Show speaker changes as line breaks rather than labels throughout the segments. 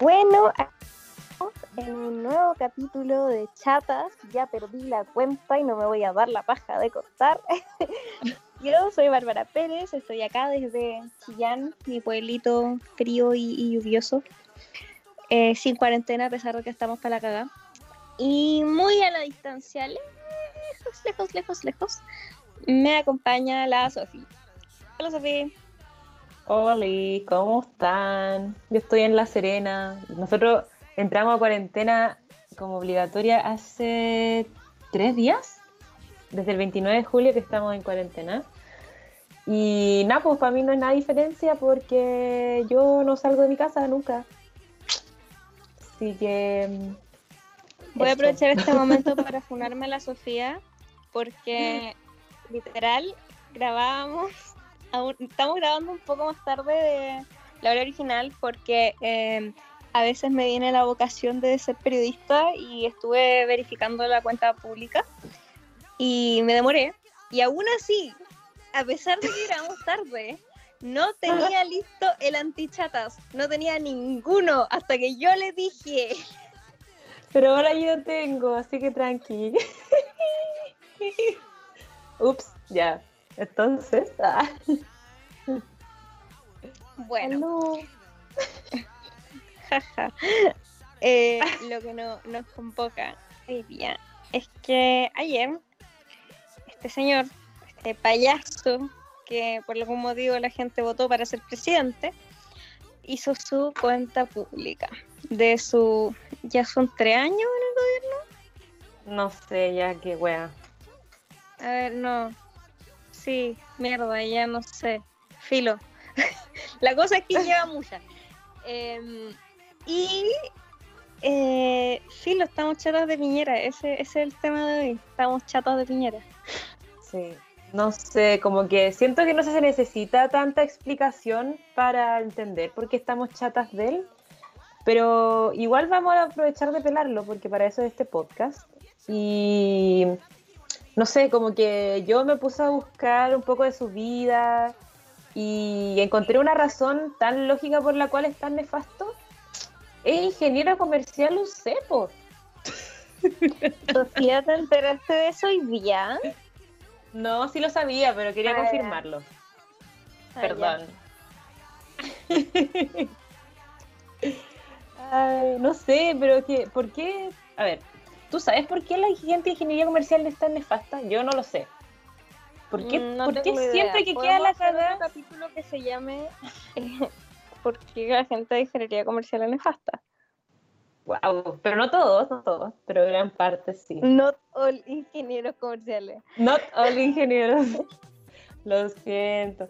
Bueno, en un nuevo capítulo de chatas. Ya perdí la cuenta y no me voy a dar la paja de contar. Yo soy Bárbara Pérez, estoy acá desde Chillán, mi pueblito frío y, lluvioso, eh, sin cuarentena a pesar de que estamos para la cagada. Y muy a la distancia, lejos, lejos, lejos, lejos, me acompaña la Sofía. Hola Sofía.
Hola, ¿cómo están? Yo estoy en La Serena. Nosotros entramos a cuarentena como obligatoria hace tres días, desde el 29 de julio que estamos en cuarentena. Y nada, pues para mí no es nada diferencia porque yo no salgo de mi casa nunca. Así que...
Mm, Voy a aprovechar este momento para funarme a la Sofía porque literal grabábamos estamos grabando un poco más tarde de la hora original porque em, a veces me viene la vocación de ser periodista y estuve verificando la cuenta pública y me demoré. Y aún así, a pesar de que grabamos tarde, no tenía listo el antichatas, no tenía ninguno hasta que yo le dije.
Pero ahora yo tengo, así que tranqui. Ups, ya. Entonces. Ah.
Bueno. Eh, lo que no, nos convoca hoy día es que ayer este señor, este payaso, que por algún motivo la gente votó para ser presidente, hizo su cuenta pública de su... ¿Ya son tres años en el
gobierno? No sé, ya qué wea.
A ver, no, sí, mierda, ya no sé. Filo. la cosa es que lleva muchas. Em, y eh, filo, estamos chatos de piñera. Ese, ese, es el tema de hoy. Estamos chatos de piñera.
Sí. No sé, como que siento que no se necesita tanta explicación para entender por qué estamos chatas de él. Pero igual vamos a aprovechar de pelarlo, porque para eso es este podcast. Y no sé, como que yo me puse a buscar un poco de su vida y encontré una razón tan lógica por la cual es tan nefasto. Es ingeniero comercial un cepo.
Sofía, ¿te enteraste de eso hoy día?
No, sí lo sabía, pero quería ah, confirmarlo. Ah, Perdón. no sé, pero que, ¿por qué? A ver, ¿Tú sabes por qué la gente de ingeniería comercial es tan nefasta? Yo no lo sé. ¿Por qué, mm, siempre que queda la cagada?
un capítulo que se llame ¿Por qué la gente de ingeniería comercial es nefasta?
Wow, pero no todos, no todos, pero gran parte sí.
Not all ingenieros comerciales.
Not all ingenieros. lo siento.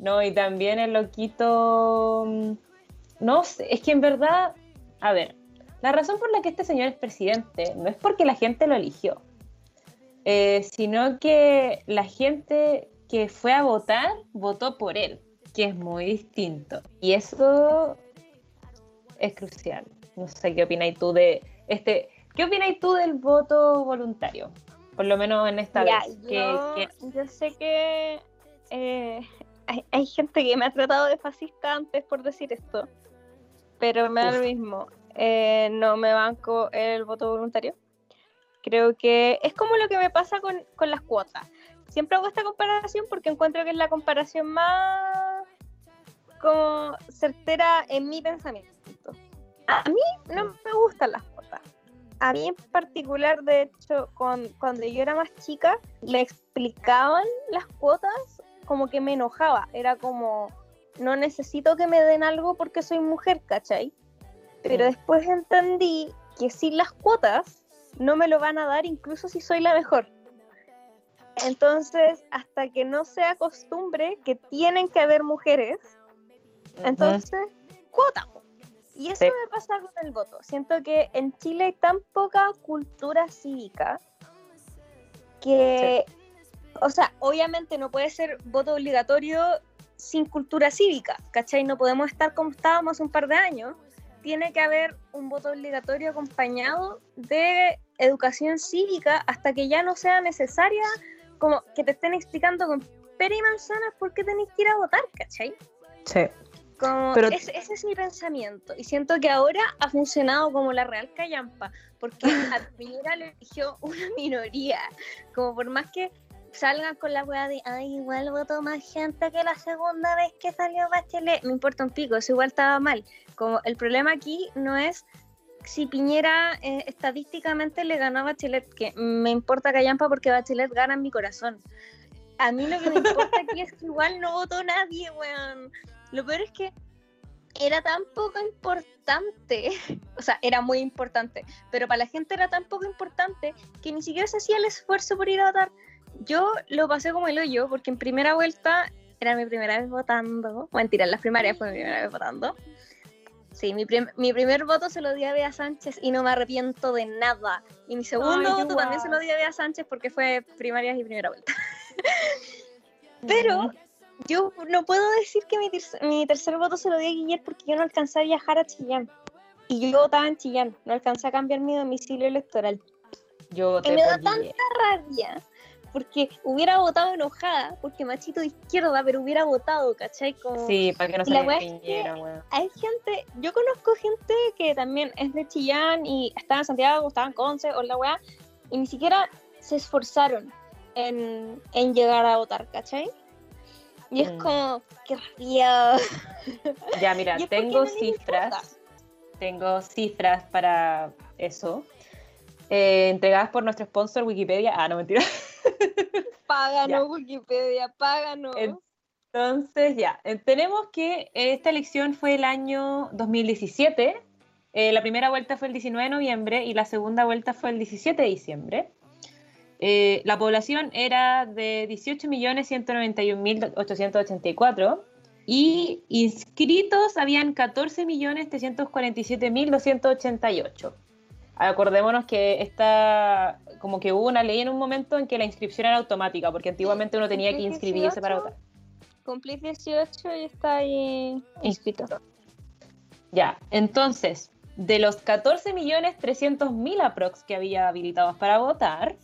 No, y también el loquito. Mm, no sé, es que en verdad, a ver, la razón por la que este señor es presidente no es porque la gente lo eligió, eh, sino que la gente que fue a votar votó por él, que es muy distinto. Y eso es crucial. No sé qué opináis tú de este. ¿Qué opináis tú del voto voluntario? Por lo menos en esta vez.
Yo, sé que eh, hay, hay, gente que me ha tratado de fascista antes por decir esto, pero me da lo mismo. Eh, no me banco el voto voluntario. Creo que es como lo que me pasa con, con las cuotas. Siempre hago esta comparación porque encuentro que es la comparación más como certera en mi pensamiento. A mí no me gustan las cuotas. A mí en particular, de hecho, con, cuando yo era más chica, me explicaban las cuotas como que me enojaba. Era como, no necesito que me den algo porque soy mujer, ¿cachai? Pero después entendí que sin las cuotas no me lo van a dar incluso si soy la mejor. Entonces, hasta que no se acostumbre que tienen que haber mujeres, entonces, cuota. Y eso me pasa con el voto. Siento que en Chile hay tan poca cultura cívica que, o sea, obviamente no puede ser voto obligatorio sin cultura cívica, ¿cachai? No podemos estar como estábamos un par de años, tiene que haber un voto obligatorio acompañado de educación cívica hasta que ya no sea necesaria como que te estén explicando con pera y manzanas por qué tenéis que ir a votar, ¿cachai?
Sí.
Como,
Pero-
ese es mi pensamiento. Y siento que ahora ha funcionado como la real callampa, porque a Piñera le eligió una minoría. Como por más que salgan con la weá de, ay, igual votó más gente que la segunda vez que salió Bachelet. Me importa un pico, eso igual estaba mal. Como el problema aquí no es si Piñera eh, estadísticamente le ganó a Bachelet, que me importa callampa porque Bachelet gana en mi corazón. A mí lo que me importa aquí es que igual no votó nadie, weón. Lo peor es que era tan poco importante, o sea, era muy importante, pero para la gente era tan poco importante que ni siquiera se hacía el esfuerzo por ir a votar. Yo lo pasé como el hoyo, porque en primera vuelta era mi primera vez votando. Mentira, en las primarias fue mi primera vez votando. Sí, mi, prim- mi primer voto se lo di a Bea Sánchez y no me arrepiento de nada. Y mi segundo
Ay,
voto también se lo di a Bea Sánchez porque fue primarias y primera vuelta. Pero yo no puedo decir que mi, ter- mi tercer voto se lo di a Guillermo porque yo no alcancé a viajar a Chillán. Y yo votaba en Chillán, no alcancé a cambiar mi domicilio electoral.
Yo
Y me da tanta rabia porque hubiera votado enojada, porque machito de izquierda, pero hubiera votado, ¿cachai? Como
Sí, para que no
Y la
Piñera, weón.
hay gente, yo conozco gente que también es de Chillán y estaba en Santiago, estaba en Conce o la weá, y ni siquiera se esforzaron en, en llegar a votar, ¿cachai? Y es
Mm.
como, qué rabia.
Ya, mira, tengo cifras. Tengo cifras para eso. Eh, entregadas por nuestro sponsor Wikipedia. Ah, no, mentira.
Páganos. Wikipedia, páganos.
Entonces, ya, eh, tenemos que esta elección fue el año 2017. eh, la primera vuelta fue el 19 de noviembre y la segunda vuelta fue el 17 de diciembre. Eh, la población era de 18.191.884 y inscritos habían 14.347.288. Acordémonos que esta, como que hubo una ley en un momento en que la inscripción era automática, porque antiguamente uno tenía que inscribirse para votar.
Cumplís 18 y está ahí inscrito.
Ya, entonces, de los 14.300.000 aprox que había habilitados para votar,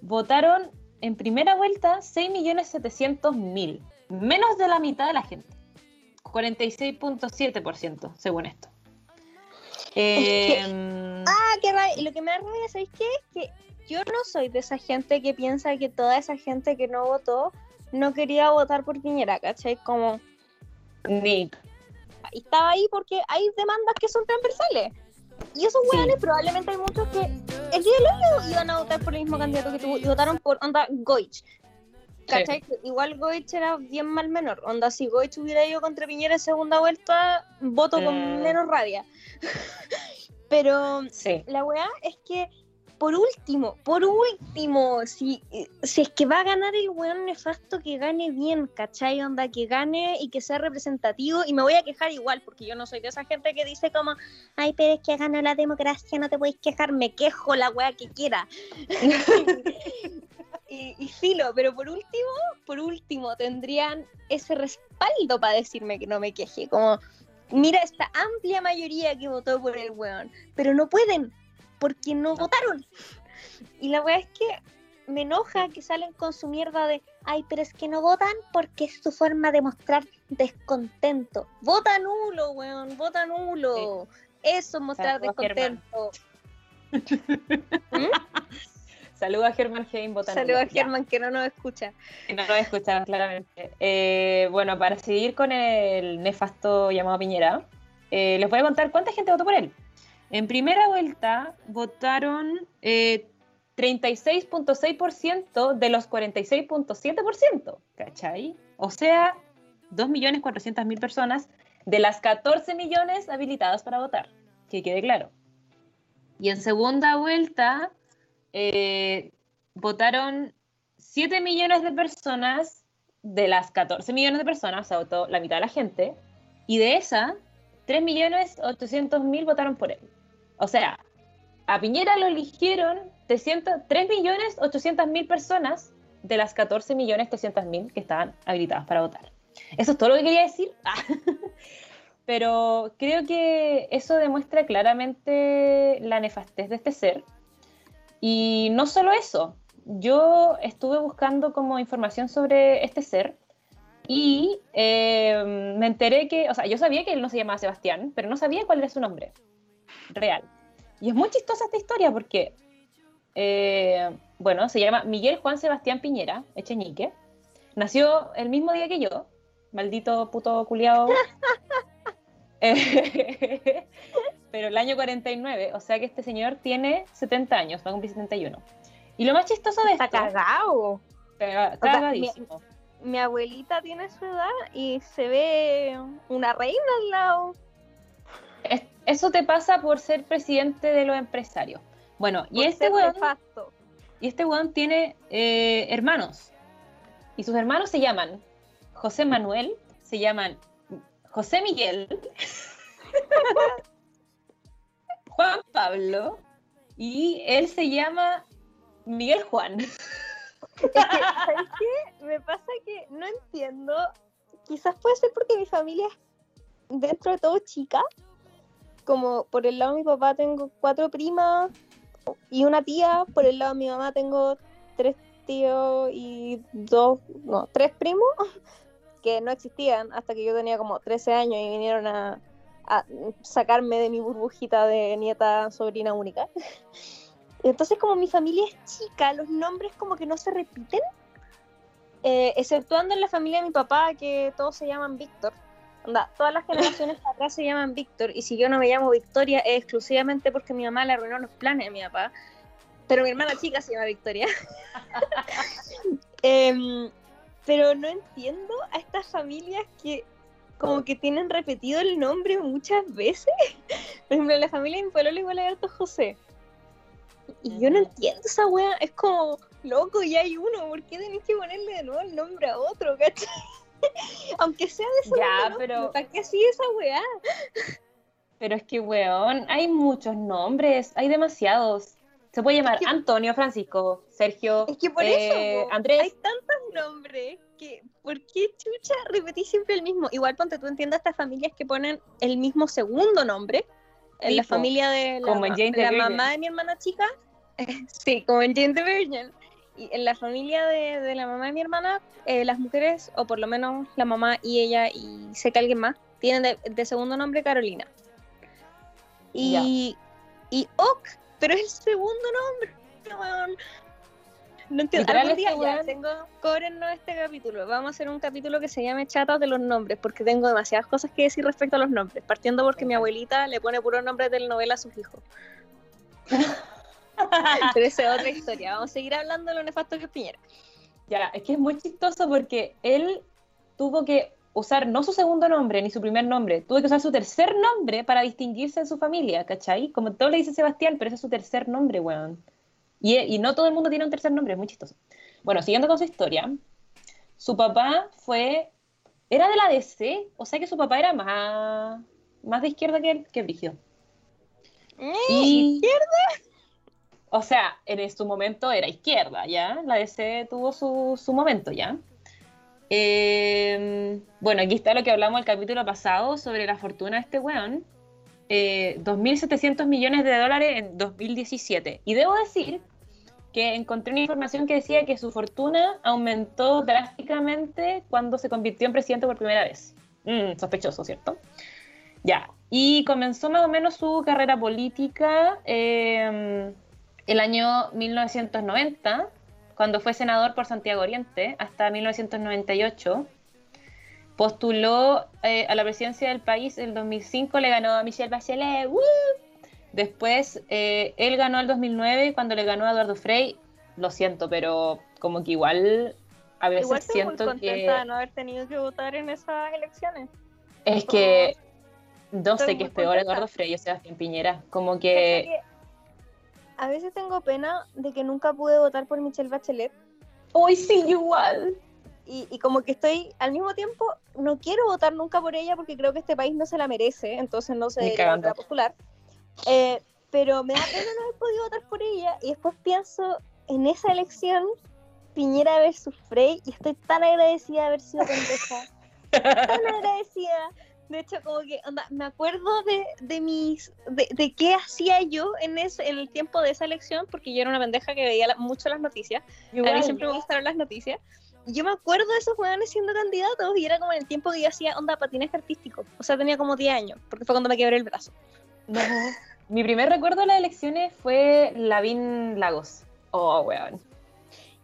votaron en primera vuelta 6.700.000, menos de la mitad de la gente. 46.7% según esto. Em,
Ah, qué rabia. Y lo que me da rabia, ¿sabéis qué? Es que yo no soy de esa gente que piensa que toda esa gente que no votó no quería votar por Piñera, ¿cachai? Como,
ni
y estaba ahí porque hay demandas que son transversales. Y esos
Sí.
hueones probablemente hay muchos que el día del hoyo iban a votar por el mismo candidato que tú y votaron por onda Goich. ¿Cachai? Que Igual Goich era bien mal menor. Onda, si Goich hubiera ido contra Piñera en segunda vuelta, voto con
Mm.
menos rabia. Pero
Sí.
la weá es que, por último, por último, si, si es que va a ganar el weón nefasto, que gane bien, ¿cachai? Onda, que gane y que sea representativo. Y me voy a quejar igual, porque yo no soy de esa gente que dice como, ay, pero es que ganó la democracia, no te podéis quejar, me quejo la weá que quiera. y, y filo, pero por último, por último, tendrían ese respaldo para decirme que no me queje, como mira esta amplia mayoría que votó por el weón, pero no pueden, porque no votaron. Y la weá es que me enoja que salen con su mierda de, ay, pero es que no votan porque es su forma de mostrar descontento. Vota nulo, weón, vota nulo. Eso es mostrar descontento.
Saludos a Germán Hein.
Saludos a. Germán que no nos escucha.
Que no lo escucharon claramente. Eh, bueno, para seguir con el nefasto llamado Piñera, eh, les voy a contar cuánta gente votó por él. En primera vuelta votaron eh, 36.6% de los 46.7%, ¿cachai? O sea, 2.400.000 personas de las 14 millones habilitadas para votar, que quede claro. Y en segunda vuelta eh, votaron 7 millones de personas de las 14 millones de personas, o sea, votó la mitad de la gente, y de esa, 3 millones 800 mil votaron por él. O sea, a Piñera lo eligieron 300 3 millones 800 mil personas de las 14 millones 300 mil que estaban habilitadas para votar. Eso es todo lo que quería decir. Pero creo que eso demuestra claramente la nefastez de este ser. Y no solo eso, yo estuve buscando como información sobre este ser Y eh, me enteré que, o sea, yo sabía que él no se llamaba Sebastián, pero no sabía cuál era su nombre real. Y es muy chistosa esta historia porque, eh, bueno, se llama Miguel Juan Sebastián Piñera, Echeñique. Nació el mismo día que yo, maldito puto culiado. Eh, pero el año 49, o sea que este señor tiene 70 años, va a cumplir 71. Y lo más chistoso de esto...
Está cagado.
Caga- Cagadísimo.
Mi abuelita tiene su edad y se ve una reina al lado.
Es- Eso te pasa por ser presidente de los empresarios. Bueno, y este weón,
nefasto.
y este weón tiene eh, hermanos. Y sus hermanos se llaman José Manuel, se llaman José Miguel, Juan Pablo, y él se llama Miguel Juan.
Es que, ¿sabes qué? Me pasa que no entiendo. Quizás puede ser porque mi familia es dentro de todo chica. Como por el lado de mi papá tengo cuatro primas y una tía. Por el lado de mi mamá tengo tres tíos y dos, no, tres primos que no existían hasta que yo tenía como 13 años y vinieron a, sacarme de mi burbujita de nieta sobrina única. Entonces, como mi familia es chica, los nombres como que no se repiten. Eh, exceptuando en la familia de mi papá, que todos se llaman Víctor. Todas las generaciones atrás se llaman Víctor. Y si yo no me llamo Victoria, es exclusivamente porque mi mamá le arruinó los planes a mi papá. Pero mi hermana chica se llama Victoria. Em, pero no entiendo a estas familias que como que tienen repetido el nombre muchas veces. Por ejemplo, la familia de mi pueblo igual hay harto José. Y yo no entiendo esa wea. Es como, loco, ya hay uno. ¿Por qué tenés que ponerle de nuevo el nombre a otro, cachai? Aunque sea de ese
Ya,
nombre,
pero-
¿Para qué así esa weá?
Pero es que, weón, hay muchos nombres, hay demasiados. Se puede llamar
Es que-
Antonio, Francisco, Sergio,
Es que por
eh,
eso, po,
Andrés.
hay tantos nombres que, ¿por qué chucha repetís siempre el mismo? Igual ponte tú entiendes estas familias que ponen el mismo segundo nombre. En la familia de la,
como en Jane
mamá de mi hermana chica, sí, como en Jane the Virgin. Y en la familia de, de la mamá de mi hermana, eh, las mujeres, o por lo menos la mamá y ella, y sé que alguien más, tienen de, de segundo nombre Carolina. Y, y Ok, pero es el segundo nombre, weón. No entiendo. Algún día ya tengo, cóbrennos este capítulo. Vamos a hacer un capítulo que se llame Chatas de los nombres, porque tengo demasiadas cosas que decir respecto a los nombres. Partiendo porque mi abuelita le pone puro nombre de telenovela a sus hijos. Pero esa es otra historia. Vamos a seguir hablando de lo nefasto que es Piñera.
Ya, es que es muy chistoso porque él tuvo que usar no su segundo nombre ni su primer nombre, tuvo que usar su tercer nombre para distinguirse de su familia, ¿cachai? Como todo le dice Sebastián, pero ese es su tercer nombre, weón. Y, y no todo el mundo tiene un tercer nombre, es muy chistoso. Bueno, siguiendo con su historia, su papá fue, era de la DC, o sea que su papá era más, más de izquierda que, que Brígido. Y, o sea, en su momento era izquierda, ¿ya? La DC tuvo su, su momento, ¿ya? Eh, bueno, aquí está lo que hablamos el capítulo pasado sobre la fortuna de este weón. Eh, 2.700 millones de dólares en 2017. Y debo decir que encontré una información que decía que su fortuna aumentó drásticamente cuando se convirtió en presidente por primera vez. Mm, sospechoso, ¿cierto? Ya. Y comenzó más o menos su carrera política eh, el año 1990, cuando fue senador por Santiago Oriente, hasta 1998. Postuló eh, a la presidencia del país en 2005, le ganó a Michelle Bachelet. ¡woo! Después, eh, él ganó el 2009 cuando le ganó a Eduardo Frei. Lo siento, pero como que igual a veces
Igual estoy muy
siento
contenta
que
de no haber tenido que votar en esas elecciones.
es que no
Estoy
sé qué es peor
contenta.
Eduardo Frei o Sebastián Piñera. Como que
A veces tengo pena de que nunca pude votar por Michelle Bachelet.
hoy sí igual.
Y, y como que estoy al mismo tiempo, no quiero votar nunca por ella porque creo que este país no se la merece, entonces no se debería postular. Eh, pero me da pena no haber podido votar por ella y después pienso en esa elección, Piñera versus Frey, y estoy tan agradecida de haber sido pendeja. tan agradecida. De hecho, como que, onda, me acuerdo de, de mis, de, de qué hacía yo en, ese, en el tiempo de esa elección, porque yo era una pendeja que veía la- mucho las noticias. A mí siempre me gustaron las noticias. yo me acuerdo de esos jóvenes siendo candidatos y era como en el tiempo que yo hacía onda patinaje artístico. O sea, tenía como 10 años, porque fue cuando me quebré el brazo.
No. Mi primer recuerdo de las elecciones fue Lavín Lagos. Oh, weón.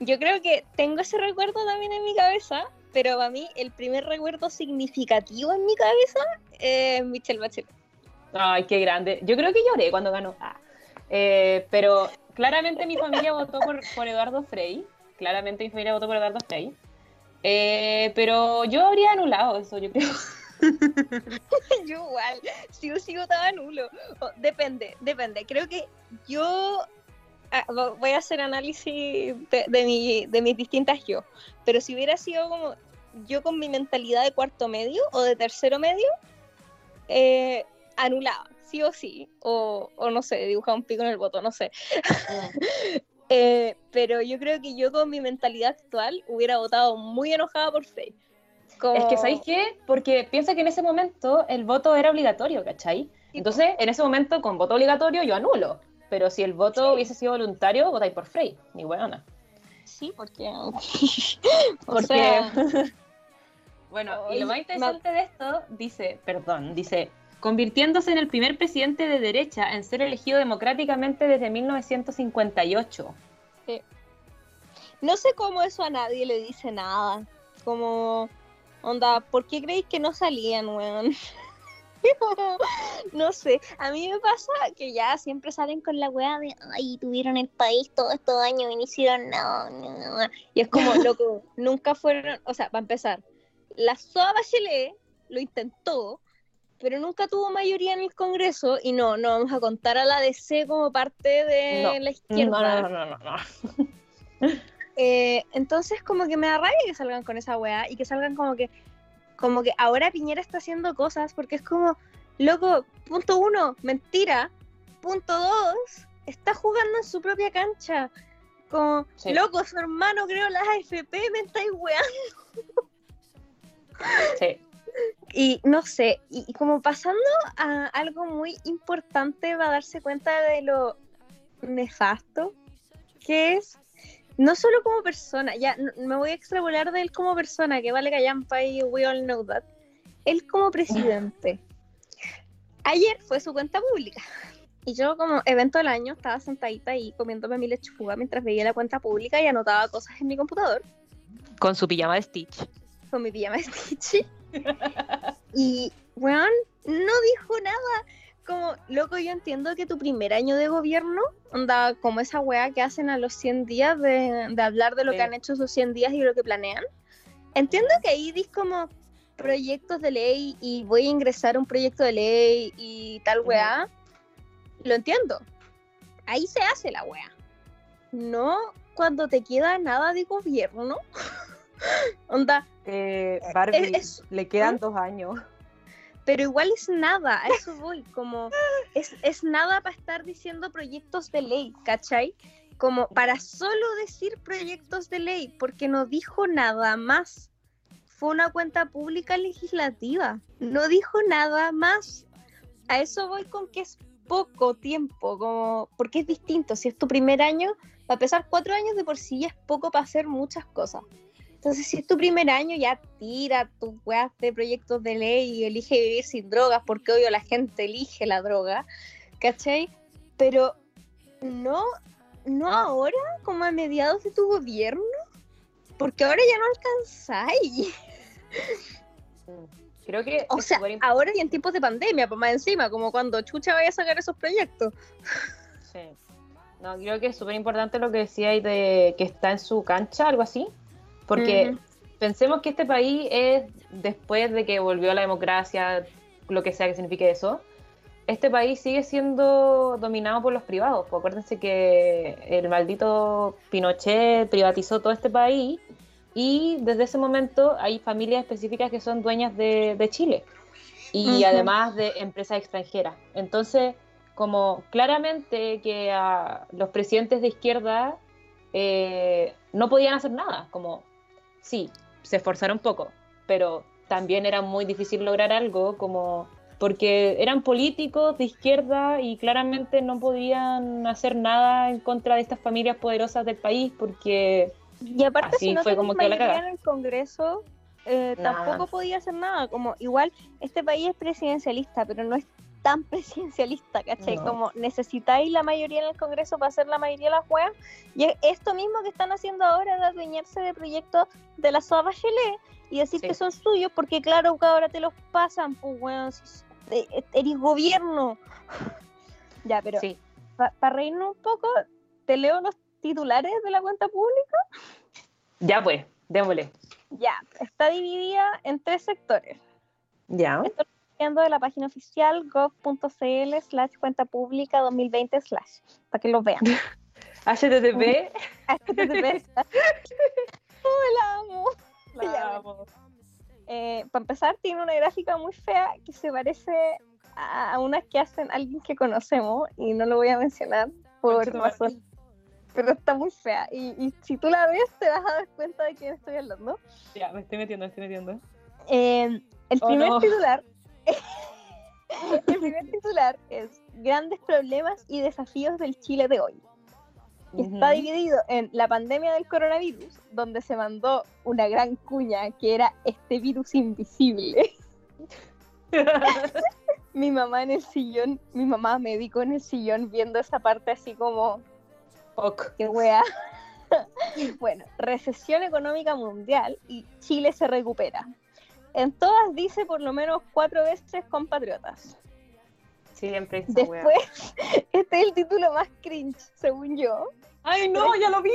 Yo creo que tengo ese recuerdo también en mi cabeza, pero para mí el primer recuerdo significativo en mi cabeza es Michelle Bachelet.
Ay, qué grande. Yo creo que lloré cuando ganó. Ah. Eh, pero claramente mi familia votó por, por, Eduardo Frey. Claramente mi familia votó por Eduardo Frey. Eh, pero yo habría anulado eso, yo creo.
yo igual, si o sí votaba nulo. depende, depende. Creo que yo voy a hacer análisis de, mi, de mis distintas yo. Pero si hubiera sido como yo con mi mentalidad de cuarto medio o de tercero medio, eh, anulaba, sí o sí. O, o no sé, dibujaba un pico en el voto, no sé. Eh, pero yo creo que yo con mi mentalidad actual hubiera votado muy enojada por Faye.
Es que, ¿sabéis qué? Porque piensa que en ese momento el voto era obligatorio, ¿cachai? Entonces, en ese momento, con voto obligatorio, yo anulo. Pero si el voto hubiese sido voluntario, votáis por Frey, ni buena.
Sí, porque.
porque. bueno, y lo más interesante de esto, dice, perdón, dice, convirtiéndose en el primer presidente de derecha en ser elegido democráticamente desde 1958. Sí.
No sé cómo eso a nadie le dice nada. Como, onda, ¿por qué creéis que no salían, weón? no sé, a mí me pasa que ya siempre salen con la weá de, ay, tuvieron el país todos estos años y no hicieron nada. Y es como, loco, nunca fueron, o sea, para empezar, la SOA Bachelet lo intentó, pero nunca tuvo mayoría en el Congreso y no, no vamos a contar a la DC como parte de la izquierda.
No, no, no, no.
Eh, entonces como que me da rabia que salgan con esa weá y que salgan como que, como que ahora Piñera está haciendo cosas porque es como, loco, punto uno, mentira, punto dos, está jugando en su propia cancha. Como, loco, su hermano creo las AFP, me estáis weando.
Sí.
Y no sé, y, como pasando a algo muy importante va a darse cuenta de lo nefasto que es, no solo como persona, ya me voy a extrapolar de él como persona, que vale callampa y we all know that, él como presidente. Ayer fue su cuenta pública. Y yo como evento del año estaba sentadita ahí comiéndome mi lechuga mientras veía la cuenta pública y anotaba cosas en mi computador.
Con su pijama de Stitch.
Con mi pijama de Stitch. y, weón, no dijo nada. Como, loco, yo entiendo que tu primer año de gobierno, onda, como esa weá que hacen a los 100 días de, hablar de lo que han hecho esos 100 días y lo que planean. Entiendo que ahí dis como proyectos de ley y voy a ingresar un proyecto de ley y tal weá. Lo entiendo. Ahí se hace la weá. No cuando te queda nada de gobierno. onda,
eh, Barbie, le quedan ¿Mm? dos años.
Pero igual es nada, a eso voy, como es, es nada para estar diciendo proyectos de ley, ¿cachai? Como para solo decir proyectos de ley, porque no dijo nada más. Fue una cuenta pública legislativa, no dijo nada más. A eso voy con que es poco tiempo, como porque es distinto. Si es tu primer año, a pesar cuatro años de por sí ya es poco para hacer muchas cosas. Entonces, si es tu primer año, ya tira tus weas de proyectos de ley y elige vivir sin drogas, porque obvio la gente elige la droga, ¿cachai? Pero no, no ahora, como a mediados de tu gobierno, porque ahora ya no alcanzáis.
Creo que.
O sea, ahora y en tiempos de pandemia, pues más encima, como cuando Chucha vaya a sacar esos proyectos.
Sí. No, creo que es súper importante lo que decíais de que está en su cancha, algo así. Porque pensemos que este país es, después de que volvió a la democracia, lo que sea que signifique eso, este país sigue siendo dominado por los privados. Pues acuérdense que el maldito Pinochet privatizó todo este país y desde ese momento hay familias específicas que son dueñas de, Chile y además de empresas extranjeras. Entonces, como claramente que a los presidentes de izquierda eh, no podían hacer nada, como sí, se esforzaron poco, pero también era muy difícil lograr algo como porque eran políticos de izquierda y claramente no podían hacer nada en contra de estas familias poderosas del país porque
Y aparte,
Así
si no
fue como la cagada.
en el Congreso, eh, tampoco podía hacer nada. Como igual, este país es presidencialista, pero no es tan presidencialista, ¿cachai?
No.
Como necesitáis la mayoría en el Congreso para hacer la mayoría de las weas. Y es esto mismo que están haciendo ahora de adueñarse de proyectos de la SOA Bachelet y decir
Sí.
que son suyos, porque claro que ahora te los pasan, pues weón, eh, eres gobierno. ya, pero
Sí.
para reírnos un poco, te leo los titulares de la cuenta pública.
Ya pues, démosle.
Ya, está dividida en tres sectores.
Ya.
Viendo de la página oficial gov.cl slash cuenta pública 2020 slash, para que lo vean.
HTTP.
HTTP. ¡Oh, la amo!
La amo.
Eh, para empezar, tiene una gráfica muy fea que se parece a unas que hacen alguien que conocemos y no lo voy a mencionar por razón. Pero está muy fea y, y si tú la ves te vas a dar cuenta de quién estoy hablando.
Ya, me estoy metiendo, me estoy metiendo.
Eh, el
Oh,
primer
no.
titular el primer titular es Grandes problemas y desafíos del Chile de hoy. Y Está dividido en la pandemia del coronavirus, donde se mandó una gran cuña que era este virus invisible. Mi mamá en el sillón, mi mamá médico en el sillón viendo esa parte así como,
Ok.
qué wea. bueno, recesión económica mundial y Chile se recupera. En todas dice por lo menos cuatro veces compatriotas.
Siempre wea.
Después, este es el título más cringe, según yo.
¡Ay, no! ¡Ya lo vi!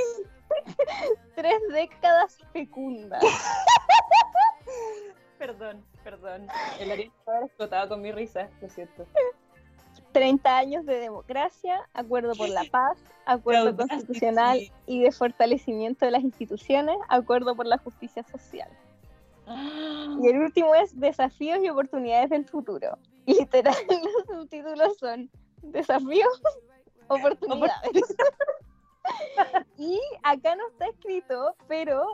Tres décadas fecundas.
Perdón, perdón. El área estaba explotado con mi risa, lo siento.
30 años de democracia, acuerdo por la paz, acuerdo constitucional y de fortalecimiento de las instituciones, acuerdo por la justicia social. Y el último es desafíos y oportunidades del futuro. Y literal, los subtítulos son desafíos, oportunidades. y acá no está escrito, pero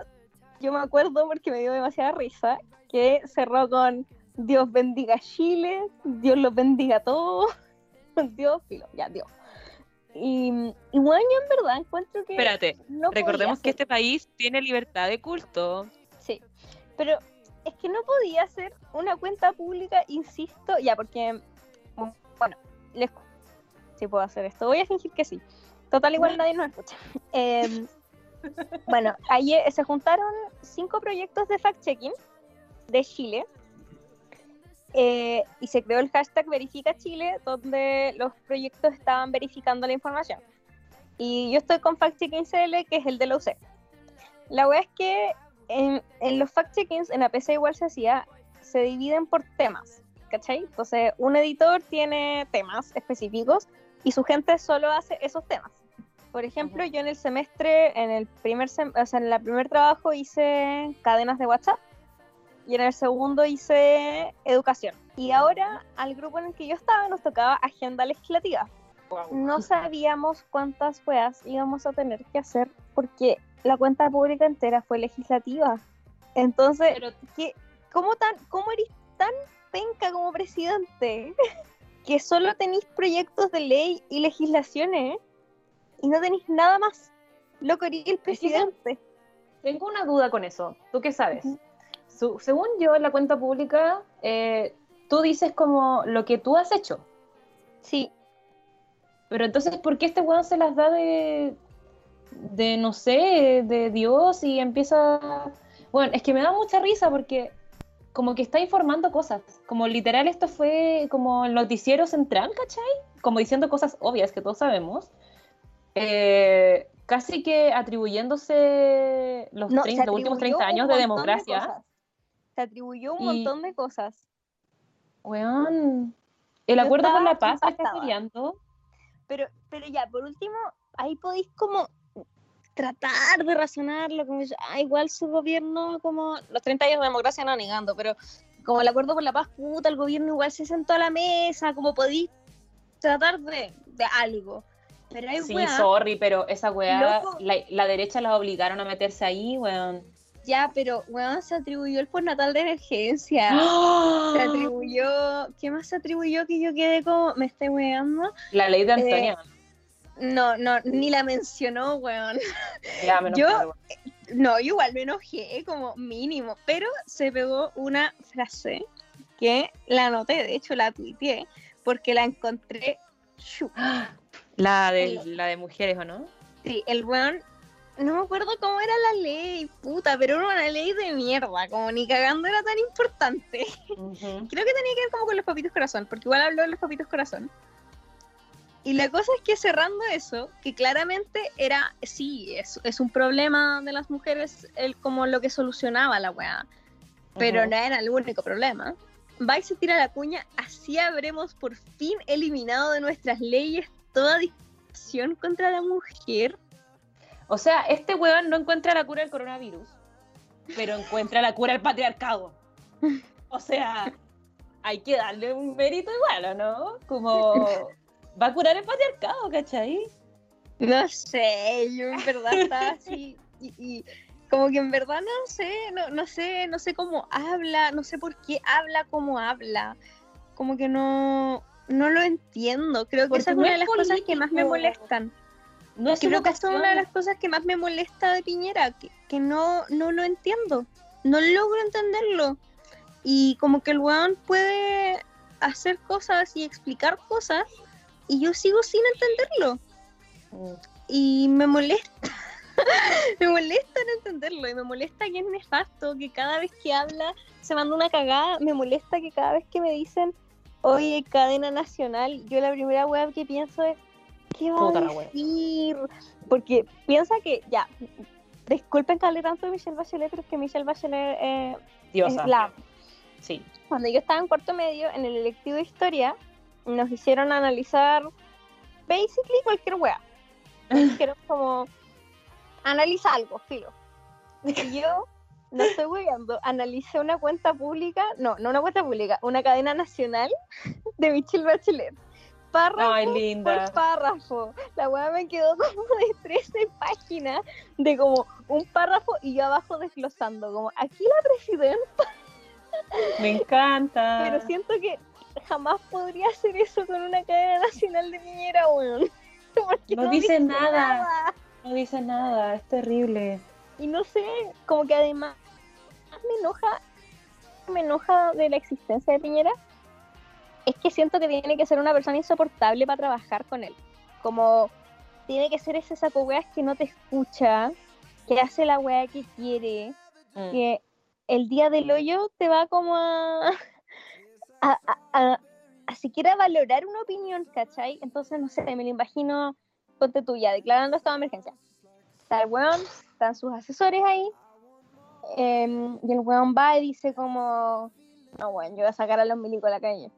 yo me acuerdo porque me dio demasiada risa, que cerró con Dios bendiga Chile, Dios los bendiga a todos, Dios, filo, ya, Dios. Y, y bueno, yo en verdad encuentro que...
Espérate,
no
recordemos que este país tiene libertad de culto.
Sí, pero es que no podía ser una cuenta pública, insisto, ya, porque, bueno, les sí puedo hacer esto, voy a fingir que sí. Total, igual nadie nos escucha. Eh, bueno, ayer se juntaron cinco proyectos de fact-checking de Chile eh, y se creó el hashtag Verifica Chile, donde los proyectos estaban verificando la información. Y yo estoy con Fact-Checking CL, que es el de la UC. La wea es que en, en los fact-checkings, en la PC igual se hacía, se dividen por temas, ¿cachai? Entonces, un editor tiene temas específicos y su gente solo hace esos temas. Por ejemplo, yo en el semestre, en el primer, sem- o sea, en el primer trabajo hice cadenas de WhatsApp y en el segundo hice educación. Y ahora al grupo en el que yo estaba nos tocaba agenda legislativa no sabíamos cuántas weas íbamos a tener que hacer porque la cuenta pública entera fue legislativa. Entonces,
Pero
¿qué, cómo, tan, ¿cómo eres tan penca como presidente que solo tenéis proyectos de ley y legislaciones y no tenéis nada más? Loco, eres el presidente.
tengo una duda con eso. ¿Tú qué sabes? Su- según yo, en la cuenta pública, eh, tú dices como lo que tú has hecho.
Sí,
Pero entonces, ¿por qué este weón se las da de, de no sé, de Dios y empieza... Bueno, es que me da mucha risa porque como que está informando cosas. Como literal esto fue como el noticiero central, ¿cachai? Como diciendo cosas obvias que todos sabemos. Eh, casi que atribuyéndose los,
no,
30
se
los últimos
atribuyó
30 años de democracia.
Se atribuyó un
Y-
montón de cosas.
Weón, el
Yo
acuerdo
estaba
la paz que está peleando.
Pero, pero ya, por último, ahí podéis como tratar de razonarlo, como ah, igual su gobierno, como los 30 años de democracia no negando, pero como el acuerdo por la paz, puta, el gobierno igual se sentó a la mesa, como podéis tratar de, de algo. Pero hay
Sí,
weá,
sorry, pero esa weá,
Loco.
la, la derecha la obligaron a meterse ahí, weón.
ya, pero weón, se atribuyó el postnatal de emergencia. Se atribuyó, ¿qué más se atribuyó que yo quedé como, me estoy weando?
La ley de Antonia.
No, no, ni la mencionó, weón.
ya, menos
yo-
mal, weón.
no, yo igual me enojé como mínimo, pero se pegó una frase que la anoté, de hecho la tuiteé, porque la encontré.
La de, la de mujeres, ¿o no?
Sí, el weón, no me acuerdo cómo era la ley, puta, pero era una ley de mierda, como ni cagando era tan importante. Creo que tenía que ver como con los papitos corazón, porque igual habló de los papitos corazón. Y la cosa es que cerrando eso, que claramente era, sí, es, es un problema de las mujeres, el, como lo que solucionaba la weá, pero no era el único problema. Va y se tira la cuña, así habremos por fin eliminado de nuestras leyes toda discriminación contra la mujer.
O sea, este weón no encuentra la cura del coronavirus, pero encuentra la cura del patriarcado. O sea, hay que darle un mérito igual, ¿o no? Como va a curar el patriarcado, ¿cachai?
No sé, yo en verdad estaba así y, y como que en verdad no sé, no, no sé, no sé cómo habla, no sé por qué habla como habla, como que no, no lo entiendo. Creo que
Porque
esa es una de las cosas que más me molestan.
No es
Creo que esa es una de las cosas que más me molesta de Piñera, que, que no, no lo entiendo, no logro entenderlo. Y como que el weón puede hacer cosas y explicar cosas y yo sigo sin entenderlo
Mm.
y me molesta. me molesta no entenderlo y me molesta que es nefasto, que cada vez que habla se manda una cagada. Me molesta que cada vez que me dicen, oye, cadena nacional, yo la primera web que pienso es, ¿qué va
Puta
a decir? Porque piensa que, ya, disculpen que hable tanto de Michelle Bachelet, pero es que Michelle Bachelet eh,
Diosa.
es la
Sí.
cuando yo estaba en cuarto medio, en el electivo de historia, nos hicieron analizar basically cualquier wea. Nos dijeron como, analiza algo, filo. Y yo, no estoy weando, analicé una cuenta pública, no, no una cuenta pública, una cadena nacional de Michelle Bachelet. Párrafo
Ay, linda.
por párrafo. La weá me quedó como de 13 páginas, de como un párrafo y yo abajo desglosando, como, aquí la presidenta
Me encanta.
pero siento que jamás podría hacer eso con una cadena nacional de Piñera, weón. Porque
No dice nada. No dice nada, es terrible.
Y no sé, como que además me enoja, me enoja de la existencia de Piñera, es que siento que tiene que ser una persona insoportable para trabajar con él. Como tiene que ser ese saco weas que no te escucha, que hace la wea que quiere,
Mm.
que el día del hoyo te va como a, a, a, a- siquiera valorar una opinión, ¿cachai? Entonces, no sé, me lo imagino, ponte tuya, declarando estado de emergencia. Está el weón, están sus asesores ahí, em, y el weón va y dice como, no, bueno, yo voy a sacar a los milicos a la calle.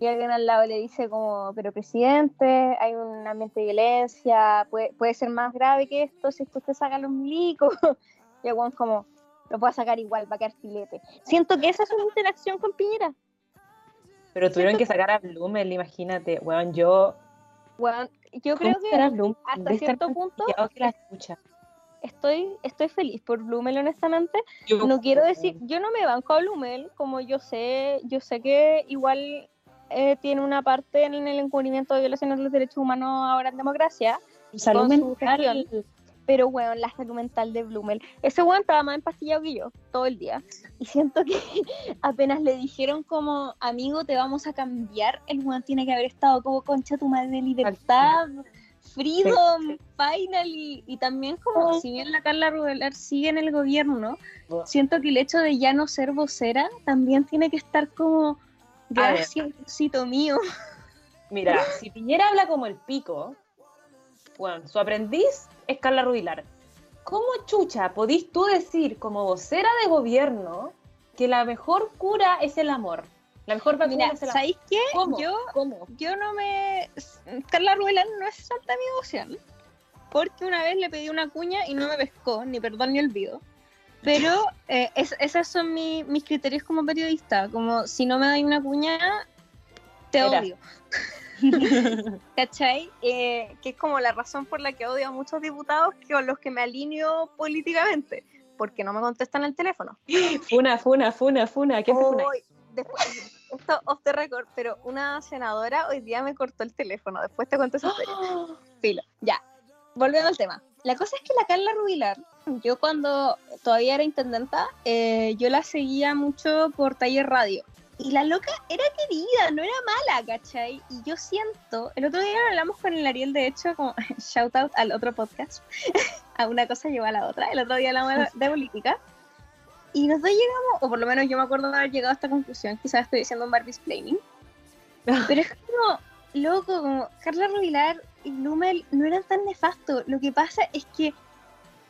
Y alguien al lado le dice como, pero presidente, hay un ambiente de violencia, puede, puede ser más grave que esto si usted saca a los milicos. Y el weón como, lo puedo sacar igual, va a quedar filete. Siento que esa es una interacción con Piñera.
Pero tuvieron que sacar a Blumel, imagínate. Weón, yo.
Weón, yo
¿cómo
creo que hasta cierto punto
pillado que la escucha.
estoy, estoy feliz por Blumel, honestamente.
Yo-
No quiero decir, yo no me banco a Blumel, como yo sé, yo sé que igual eh, tiene una parte en el encubrimiento de violaciones de los derechos humanos ahora en democracia,
Salud mental.
Pero weón, la salud mental de Blumel. Ese weón estaba más empastillado que yo todo el día. Y siento que apenas le dijeron como, amigo, te vamos a cambiar, el weón tiene que haber estado como concha tu madre de libertad, freedom, finally. Y también como, si bien la Carla Rubelar sigue en el gobierno, siento que el hecho de ya no ser vocera también tiene que estar como, gracias, mío.
Mira, si Piñera habla como el pico, bueno, su aprendiz es Carla Rubilar. ¿Cómo chucha podís tú decir como vocera de gobierno que la mejor cura es el amor? La mejor vacuna
Mira,
es el amor.
¿sabéis qué?
¿Cómo?
Yo
¿Cómo?
yo no me. Carla Ruelan no es santa mi devoción. Porque una vez le pedí una cuña y no me pescó, ni perdón ni olvido. Pero eh, es- esos son mi- mis criterios como periodista. Como si no me das una cuña, te
Era.
odio. ¿Cachai? Eh, que es como la razón por la que odio a muchos diputados que con los que me alineo políticamente. Porque no me contestan el teléfono.
Funa, funa, funa, funa. ¿Qué funa?
Hoy, después, esto off the record, pero una senadora hoy día me cortó el teléfono. Después te cuento esa historia. Filo, ya. Volviendo al tema. La cosa es que la Carla Rubilar yo cuando todavía era intendenta, eh, yo la seguía mucho por taller radio. Y la loca era querida, no era mala, ¿cachai? Y yo siento, el otro día hablamos con el Ariel, de hecho, como shout out al otro podcast, a una cosa lleva a la otra, el otro día hablamos de política, y nos dos llegamos, o por lo menos yo me acuerdo de haber llegado a esta conclusión, quizás estoy diciendo un Barbie explaining, pero es como, loco, como Carla Rubilar y Blumel no eran tan nefastos, lo que pasa es que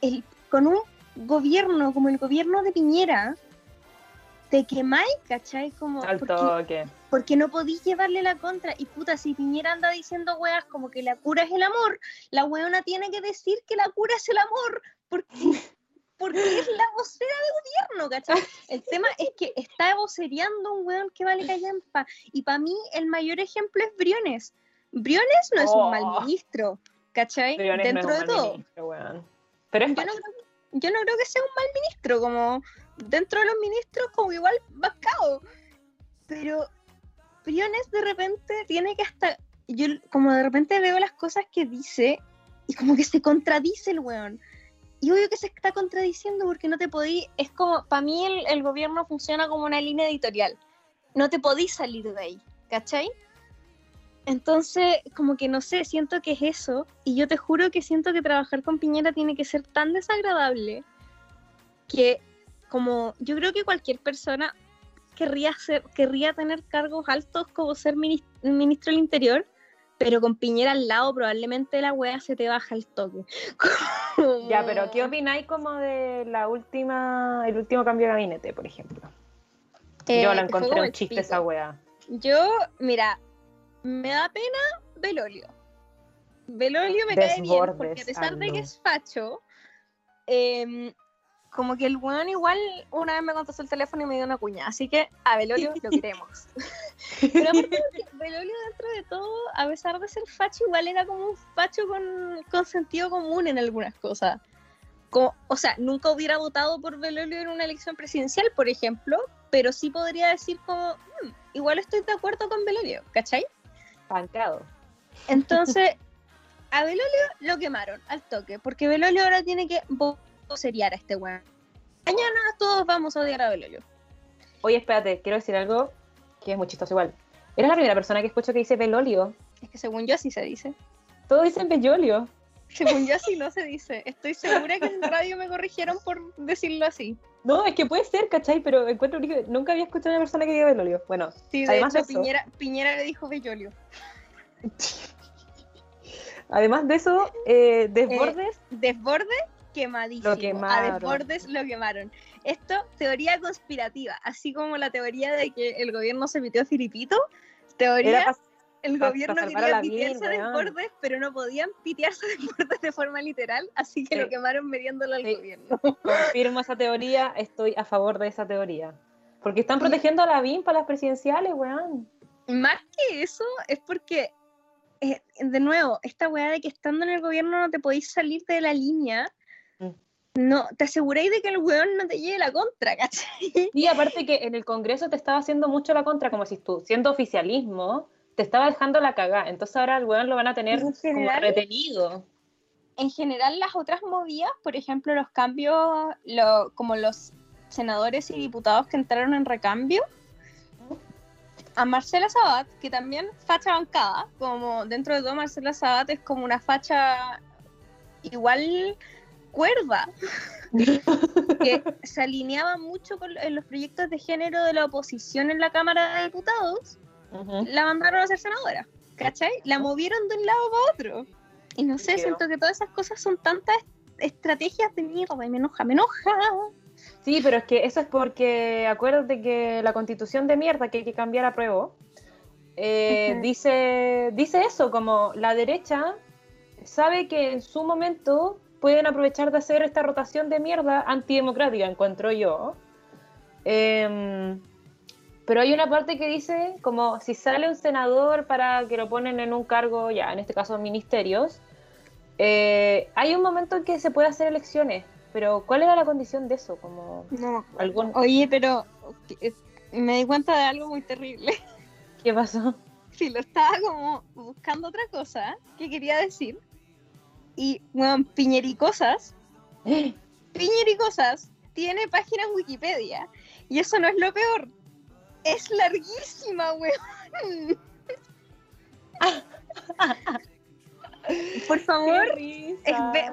el, con un gobierno como el gobierno de Piñera, te quemáis, ¿cachai? Como,
Al
porque,
toque.
porque no podís llevarle la contra. Y puta, si Piñera anda diciendo weas como que la cura es el amor, la weona tiene que decir que la cura es el amor, porque, porque es la vocera de gobierno, ¿cachai? El tema es que está vocereando un weón que vale callampa. Y para mí el mayor ejemplo es Briones. Briones no es un mal
Oh.
ministro, ¿cachai?
Briones no
Dentro de
mal
todo.
ministro, weón. Pero es
Yo no, creo, yo no creo que sea un mal ministro, como dentro de los ministros, como igual bascado. Pero Briones de repente tiene que hasta. Yo como de repente veo las cosas que dice y como que se contradice el weón. Y obvio que se está contradiciendo porque no te podí. Es como. Para mí el, el gobierno funciona como una línea editorial. No te podís salir de ahí, ¿cachai? Entonces, como que no sé, siento que es eso. Y yo te juro que siento que trabajar con Piñera tiene que ser tan desagradable que, como yo creo que cualquier persona querría, ser, querría tener cargos altos como ser minis- ministro del Interior, pero con Piñera al lado probablemente la wea se te baja el toque. Como-
Ya, pero ¿qué opináis como de la última, el último cambio de gabinete, por ejemplo?
Eh,
Yo la
fue
encontré un chiste
pico.
esa wea.
Yo, mira, me da pena Belolio. Belolio me cae bien porque a pesar de que es facho, em, como que el weón igual una vez me contestó el teléfono y me dio una cuña. Así que a Belolio lo queremos. Pero aparte Belolio dentro de todo, a pesar de ser facho, igual era como un facho con, con sentido común en algunas cosas. Como, o sea, nunca hubiera votado por Belolio en una elección presidencial, por ejemplo, pero sí podría decir como, "Mm, igual estoy de acuerdo con Belolio, ¿cachai?
Pancado.
Entonces, a Belolio lo quemaron al toque, porque Belolio ahora tiene que voceriar a este weón. Mañana todos vamos a odiar a Belolio.
Oye, espérate, quiero decir algo que es muy chistoso igual. Eres la primera persona que escucho que dice Belolio.
Es que según yo así se dice.
Todos dicen Bellolio.
Según yo así no se dice. Estoy segura que en radio me corrigieron por decirlo así.
No, es que puede ser, ¿cachai? Pero encuentro que nunca había escuchado a una persona que diga Belolio. Bueno,
Sí, de
Además
hecho,
de eso-
Piñera, Piñera le dijo Bellolio.
además de eso, eh, Desbordes,
Desborde, quemadísimo.
Lo quemaron.
A Desbordes lo quemaron. Esto, teoría conspirativa. Así como la teoría de que el gobierno se metió a Filipito, teoría el gobierno
a
quería pitearse de
weón.
bordes, pero no podían pitearse de bordes de forma literal, así que
Sí.
lo quemaron metiéndolo al
Sí.
gobierno.
confirmo esa teoría, estoy a favor de esa teoría. Porque están protegiendo a Lavín para las presidenciales, weón.
Más que eso, es porque, eh, de nuevo, esta weá de que estando en el gobierno no te podéis salir de la línea. No, te aseguráis de que el weón no te lleve la contra, ¿cachai?
Y aparte que en el Congreso te estaba haciendo mucho la contra, como si tú, siendo oficialismo, te estaba dejando la cagada. Entonces ahora al weón lo van a tener como retenido.
en general las otras movidas, por ejemplo, los cambios, lo- como los senadores y diputados que entraron en recambio, a Marcela Sabat, que también facha bancada, como dentro de todo Marcela Sabat es como una facha igual cuerda, que se alineaba mucho con los proyectos de género de la oposición en la Cámara de Diputados,
Ujú.
la mandaron a ser senadora, ¿cachai? La movieron de un lado para otro. Y no sé,
Creo.
siento que todas esas cosas son tantas estrategias de mierda, y me enoja, me enoja.
Sí, pero es que eso es porque acuérdate que la constitución de mierda que hay que cambiar a prueba eh,
Ujú.
dice, dice eso, como la derecha sabe que en su momento pueden aprovechar de hacer esta rotación de mierda antidemocrática, encuentro yo. Em, pero hay una parte que dice como si sale un senador para que lo ponen en un cargo, ya, en este caso ministerios, eh, hay un momento en que se puede hacer elecciones, pero ¿cuál era la condición de eso? Como
No.
algún
Oye, pero eh, me di cuenta de algo muy terrible.
¿Qué pasó?
Sí, lo estaba como buscando otra cosa que quería decir. Y, bueno, piñericosas Piñericosas tiene página en Wikipedia. Y eso no es lo peor. Es larguísima, weón. Por favor,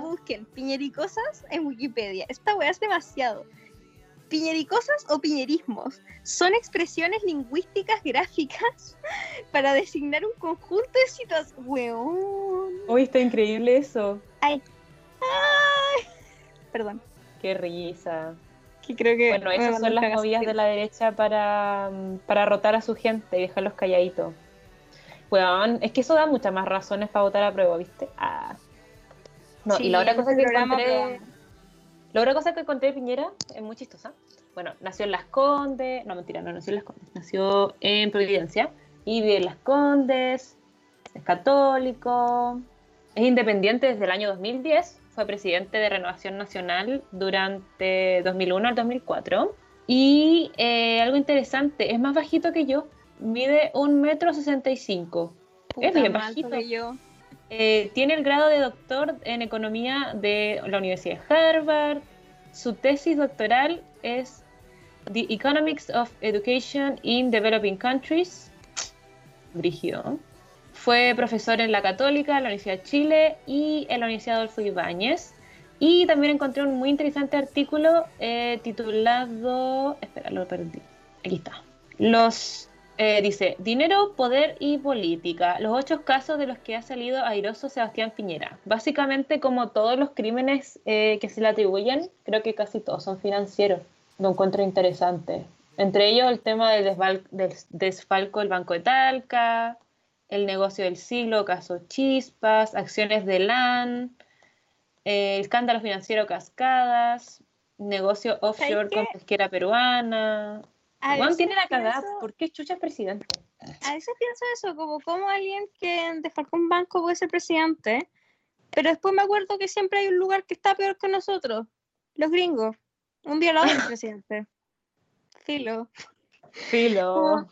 busquen piñericosas en Wikipedia. Esta weá es demasiado. Piñericosas o piñerismos son expresiones lingüísticas gráficas para designar un conjunto de situaciones. Weón.
Uy, está increíble eso.
Ay. Ay. Perdón.
Qué risa.
Que creo que
bueno, esas son las movidas de la derecha para, para rotar a su gente y dejarlos calladitos. Weón, es que eso da muchas más razones para votar a prueba, ¿viste? Ah. No, y la otra cosa que encontré. La otra cosa que encontré de Piñera es muy chistosa. Bueno, nació en Las Condes. No, mentira, no nació en Las Condes. Nació en Providencia. Y vive en Las Condes. Es católico. Es independiente desde el año 2010. Fue presidente de Renovación Nacional durante 2001 al 2004. Y eh, algo interesante, es más bajito que yo mide un metro sesenta y cinco. Es bien bajito.
Yo.
Eh, tiene el grado de doctor en economía de la Universidad de Harvard. Su tesis doctoral es The Economics of Education in Developing Countries. Fue profesor en la Católica, en la Universidad de Chile y en la Universidad Adolfo Ibáñez. Y también encontré un muy interesante artículo eh, titulado. Espera, lo perdí. Aquí está. Los eh, dice, dinero, poder y política. Los ocho casos de los que ha salido airoso Sebastián Piñera. Básicamente, como todos los crímenes eh, que se le atribuyen, creo que casi todos son financieros. Lo encuentro interesante. Entre ellos el tema del, desfalco del Banco de Talca, el negocio del siglo, caso Chispas, acciones de LAN, eh, el escándalo financiero Cascadas, negocio offshore con pesquera peruana, Juan tiene la cagada, ¿por qué Chucha es presidente?
A veces pienso eso, como cómo alguien que desfalcó un banco puede ser presidente, pero después me acuerdo que siempre hay un lugar que está peor que nosotros, los gringos. Un violador del presidente. Filo.
Filo.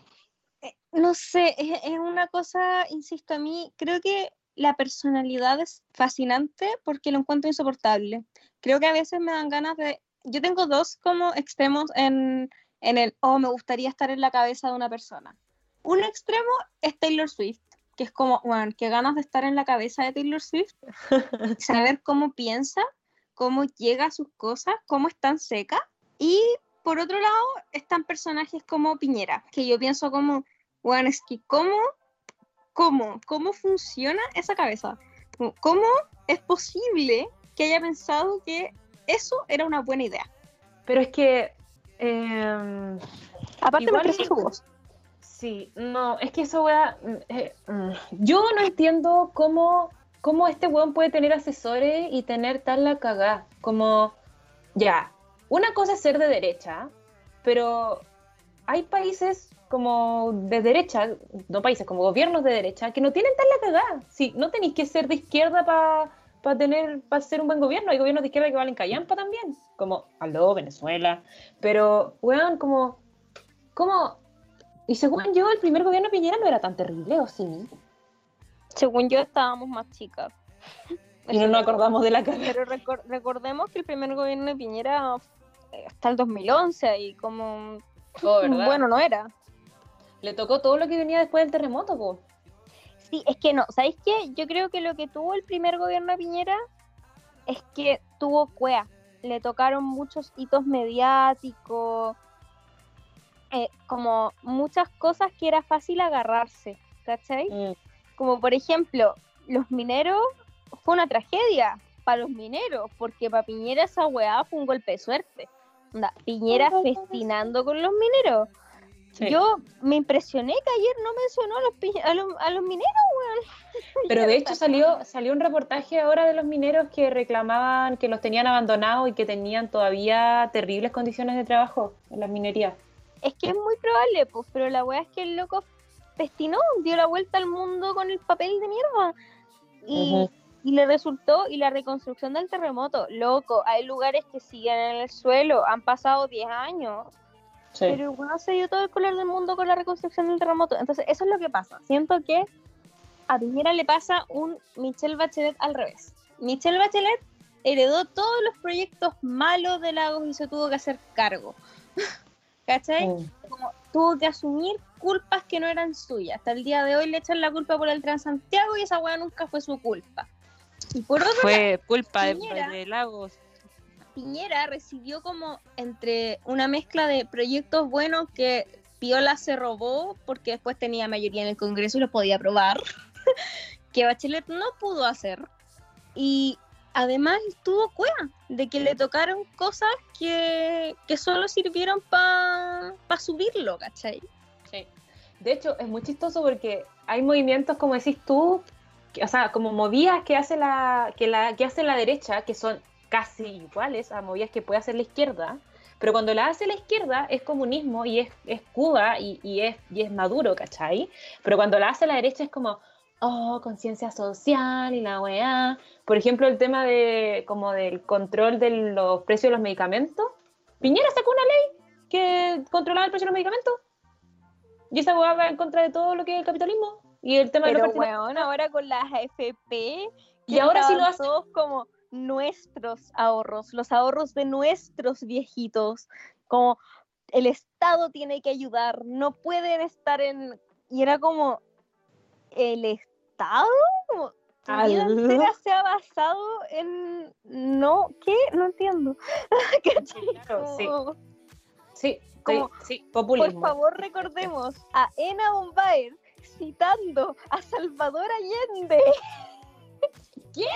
Eh, no, sé, es, es una cosa, insisto, a mí creo que la personalidad es fascinante porque lo encuentro insoportable. Creo que a veces me dan ganas de... Yo tengo dos como extremos en en el, oh, me gustaría estar en la cabeza de una persona. Un extremo es Taylor Swift, que es como, bueno, qué ganas de estar en la cabeza de Taylor Swift, saber cómo piensa, cómo llega a sus cosas, cómo es tan seca. Y por otro lado, están personajes como Piñera, que yo pienso como, bueno, es que cómo, cómo, cómo funciona esa cabeza. ¿Cómo es posible que haya pensado que eso era una buena idea?
Pero es que eh,
Aparte me parece su voz.
Sí, no, es que eso weá. Eh, mm, yo no entiendo cómo, cómo este weón puede tener asesores y tener tal la cagada. Como, ya, una cosa es ser de derecha, pero hay países como de derecha, no países, como gobiernos de derecha, que no tienen tal la cagada. Sí, no tenéis que ser de izquierda para para tener, para ser un buen gobierno. Hay gobiernos de izquierda que valen callampa también, como aló, Venezuela. Pero, weón, como, como, y según yo, el primer gobierno de Piñera no era tan terrible, ¿o sí?
Según yo, estábamos más chicas.
Y no nos acordamos de la cara.
Pero recordemos que el primer gobierno de Piñera eh, hasta el 2011 y como... Oh, bueno, no era.
Le tocó todo lo que venía después del terremoto, po.
Sí, es que no, ¿sabéis qué? Yo creo que lo que tuvo el primer gobierno de Piñera es que tuvo cuea. Le tocaron muchos hitos mediáticos, eh, como muchas cosas que era fácil agarrarse, ¿cachai? Mm. Como por ejemplo, los mineros fue una tragedia para los mineros, porque para Piñera esa weá fue un golpe de suerte. Piñera festinando con los mineros. Yo me impresioné que ayer no mencionó a los, a los, mineros, weón.
Pero de hecho salió, salió un reportaje ahora de los mineros que reclamaban que los tenían abandonados y que tenían todavía terribles condiciones de trabajo en las minerías.
Es que es muy probable, pues, pero la weá es que el loco festinó, dio la vuelta al mundo con el papel de mierda. Y, y le resultó, y la reconstrucción del terremoto, loco, hay lugares que siguen en el suelo, han pasado 10 años pero bueno, se dio todo el color del mundo con la reconstrucción del terremoto. Entonces, eso es lo que pasa. Siento que a Piñera le pasa un Michelle Bachelet al revés. Michelle Bachelet heredó todos los proyectos malos de Lagos y se tuvo que hacer cargo. ¿Cachai?
Mm.
Como tuvo que asumir culpas que no eran suyas. Hasta el día de hoy le echan la culpa por el Transantiago y esa weá nunca fue su culpa. Y por otro lado,
Fue culpa de Lagos.
Piñera recibió como entre una mezcla de proyectos buenos que Piola se robó porque después tenía mayoría en el Congreso y los podía aprobar, que Bachelet no pudo hacer. Y además tuvo cueva de que le tocaron cosas que, que solo sirvieron para subirlo, ¿cachai?
Sí. De hecho, es muy chistoso porque hay movimientos, como decís tú, o sea, como movidas que hace la, que la, que hace la derecha, que son casi iguales a movidas que puede hacer la izquierda, pero cuando la hace la izquierda es comunismo y es, es Cuba y, y es, y es Maduro, ¿cachai? Pero cuando la hace la derecha es como, oh, conciencia social y la weá. Por ejemplo, el tema de como del control de los precios de los medicamentos. Piñera sacó una ley que controlaba el precio de los medicamentos. Y esa weá va en contra de todo lo que es el capitalismo. Y el tema de
Pero
los fertilizantes.
weón, ahora con las AFP
Y ahora sí lo
estaban
hace.
todos como nuestros ahorros, los ahorros de nuestros viejitos, como el Estado tiene que ayudar, no pueden estar en... Y era como, ¿el Estado? Como, tu vida
Aló.
entera se ha basado en... No, ¿qué? No entiendo.
Claro, sí.
Como,
Sí,
Como,
sí,
Por
populismo.
favor, recordemos a Ena Bombaer citando a Salvador Allende.
¿Qué?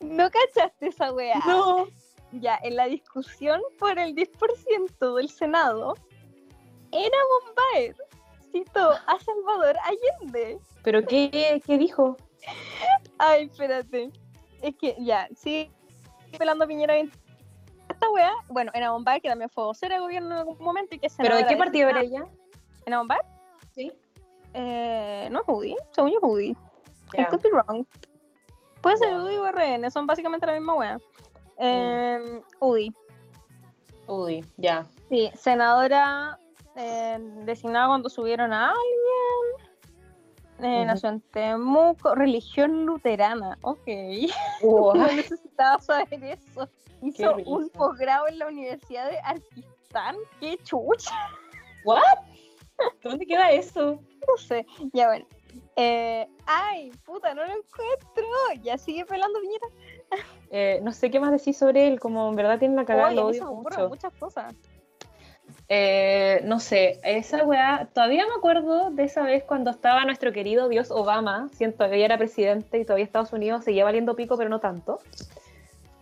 ¿No cachaste esa weá?
No.
Ya, en la discusión por el 10% del Senado, Ena Bombaer citó a Salvador Allende.
¿Pero qué, qué dijo?
Ay, espérate. Es que ya, sí, pelando a Piñera bien. Esta weá, bueno, Ena Bombaer, que también fue vocera de gobierno en algún momento y que
¿Pero de qué partido era ella?
¿Ena Bombaer?
Sí.
Eh, no es UDI, según yo. I could be wrong. Puede ser. UDI o RN, son básicamente la misma wea. Eh, UDI,
Uy, ya.
sí, senadora eh, designada cuando subieron a alguien. Eh,
Ujú.
Nació en Temuco, religión luterana. Ok.
Wow.
No necesitaba saber eso. Hizo un posgrado en la Universidad de Arquistán. Qué chucha.
¿What? ¿Dónde queda eso?
No sé. Ya bueno. Eh, ay, puta, no lo encuentro. Ya sigue pelando Piñera.
Eh, no sé qué más decir sobre él, como en verdad tiene la cagada,
Oye,
lo odio mucho.
muchas cosas.
Eh, no sé, esa weá, todavía me acuerdo de esa vez cuando estaba nuestro querido Dios Obama, siento que era presidente y todavía Estados Unidos seguía valiendo pico, pero no tanto.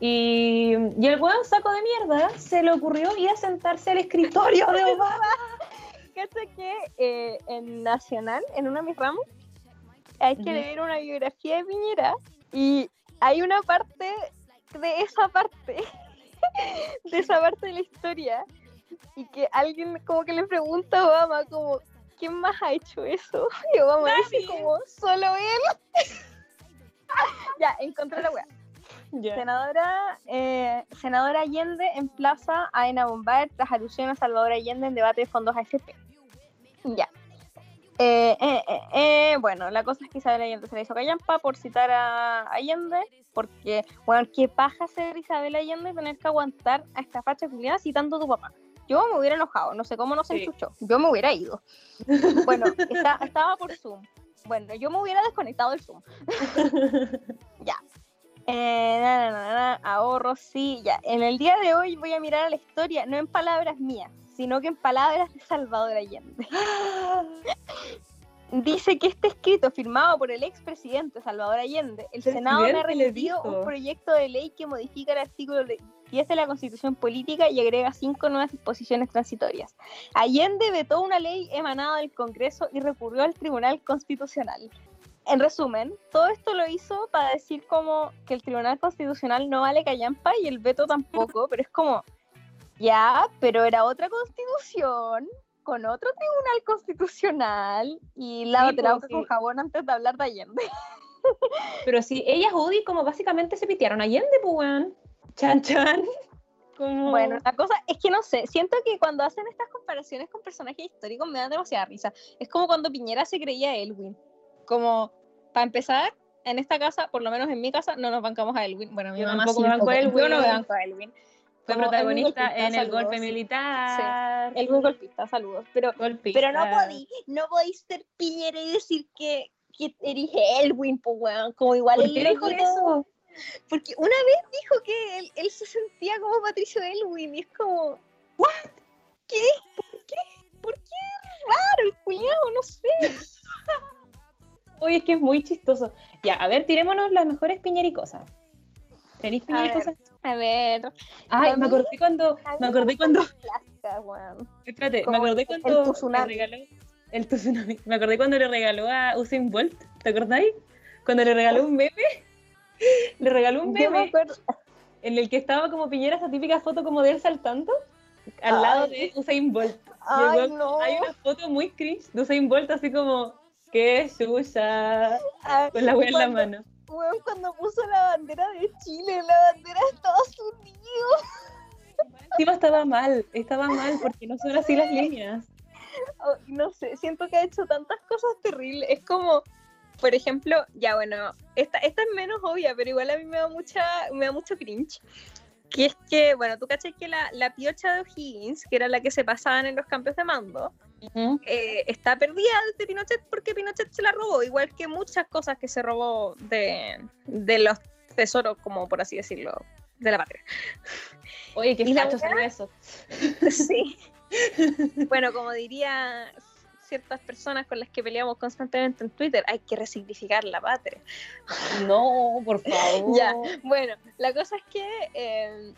Y, y el weón saco de mierda se le ocurrió ir a sentarse al escritorio de Obama.
Fíjate que eh, en Nacional, en una de mis ramos, hay que leer una biografía de Piñera y hay una parte de esa parte, de esa parte de la historia, y que alguien como que le pregunta a Obama como, ¿quién más ha hecho eso? Y Obama dice como, solo él. ya, encontré la.
Ya.
Senadora, eh, senadora Allende emplaza a Ena Bombaer tras alusión a Salvador Allende en debate de fondos AFP. Ya. Eh, eh, eh, eh, bueno, la cosa es que Isabel Allende se le hizo callampa por citar a Allende, porque, bueno, qué paja ser Isabel Allende tener que aguantar a esta facha culiada citando a tu papá. Yo me hubiera enojado, no sé cómo no se
Sí.
enchuchó. Yo me hubiera ido. Bueno, está- estaba por Zoom. Bueno, yo me hubiera desconectado del Zoom. ya. Eh, na, na, ahorros, sí, ya. En el día de hoy voy a mirar a la historia, no en palabras mías, sino que en palabras de Salvador Allende. Dice que este escrito firmado por el expresidente Salvador Allende, el Senado me ha remitido un proyecto de ley que modifica el artículo de- 10 de la Constitución Política y agrega cinco nuevas disposiciones transitorias. Allende vetó una ley emanada del Congreso y recurrió al Tribunal Constitucional. En resumen, todo esto lo hizo para decir como que el Tribunal Constitucional no vale callampa y el veto tampoco, pero es como, ya, pero era otra constitución, con otro Tribunal Constitucional y la
Sí,
otra con jabón antes de hablar de Allende.
Pero si ella es UDI, como básicamente se pitearon a Allende, pues weón. Chan chan. Como...
Bueno, la cosa es que no sé, siento que cuando hacen estas comparaciones con personajes históricos me dan demasiada risa. Es como cuando Piñera se creía Elwin. Como, para empezar, en esta casa, por lo menos en mi casa, no nos bancamos a Elwin. Bueno, mi
Yo
mamá
tampoco
sí,
me banco a
Yo
Elwin.
no me banco a Elwin.
Fue protagonista
Elwin
en el golpe militar.
El muy golpista, saludos. Pero,
Golpista.
pero no podí, no podéis ser piñera y decir que, que eres Elwin, pues weón. Como igual
¿Por
el
qué dijo
loco-
eso?
Porque una vez dijo que él, él se sentía como Patricio Elwin y es como. ¿What? ¿Qué? ¿Por qué? ¿Por qué? Raro, el culiao, no sé.
Oye, es que es muy chistoso. Ya, a ver, tirémonos las mejores piñericosas. ¿Tenéis piñericosas?
A ver.
Ay, me acordé cuando, me acordé cuando, espérate, me acordé
el
cuando le regaló, el tsunami, me acordé cuando le regaló a Usain Bolt, ¿te acordáis? Cuando le regaló un meme, le regaló un
Yo me
meme
acuerdo.
en el que estaba como piñera esa típica foto como de él saltando al
Ay.
lado de Usain Bolt. El
Ay, no.
Hay una foto muy cringe de Usain Bolt así como, qué suya,
Ah,
con la wea en la mano.
Weón, cuando puso la bandera de Chile, la bandera de Estados Unidos.
Encima estaba mal, estaba mal porque no son así las líneas.
Oh, no sé, siento que ha hecho tantas cosas terribles. Es como, por ejemplo, ya bueno, esta, esta es menos obvia, pero igual a mí me da mucha, me da mucho cringe. Que es que, bueno, tú cachai que la, la piocha de O'Higgins, que era la que se pasaban en los cambios de mando, eh, está perdida desde Pinochet porque Pinochet se la robó, igual que muchas cosas que se robó de, de los tesoros, como por así decirlo, de la patria.
Oye, qué
¿Y la
fachos son esos.
Sí. bueno, como diría ciertas personas con las que peleamos constantemente en Twitter, hay que resignificar la patria.
No, por favor.
Ya, bueno, la cosa es que eh,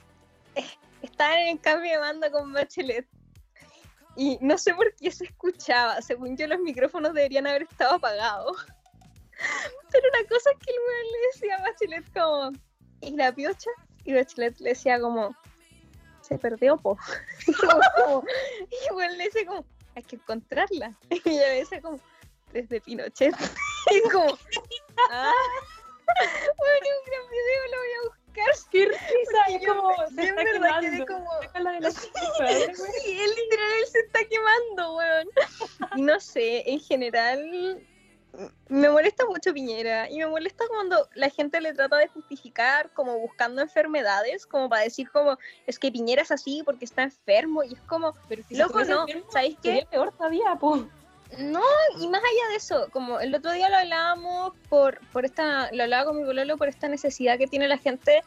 estaban en el cambio de mando con Bachelet. Y no sé por qué se escuchaba. Según yo, los micrófonos deberían haber estado apagados. Pero la cosa es que el weón le decía a Bachelet como, ¿y la piocha? Y Bachelet le decía como, se perdió, po. Y el weón le decía como, hay que encontrarla. Y ella le decía como, desde Pinochet. Y como, ah, bueno, un gran video, lo voy a buscar.
Qué risa, es como
me-
se está
verdad quedé como-
la.
Sí, él literal él se está quemando, weón. Y no sé, en general me molesta mucho Piñera y me molesta cuando la gente le trata de justificar como buscando enfermedades, como para decir como es que Piñera es así porque está enfermo y es como,
Pero si
loco, no,
enfermo,
¿sabéis qué?
Peor todavía, po.
No, y más allá de eso, como el otro día lo hablábamos por, por esta, lo hablaba con mi bololo por esta necesidad que tiene la gente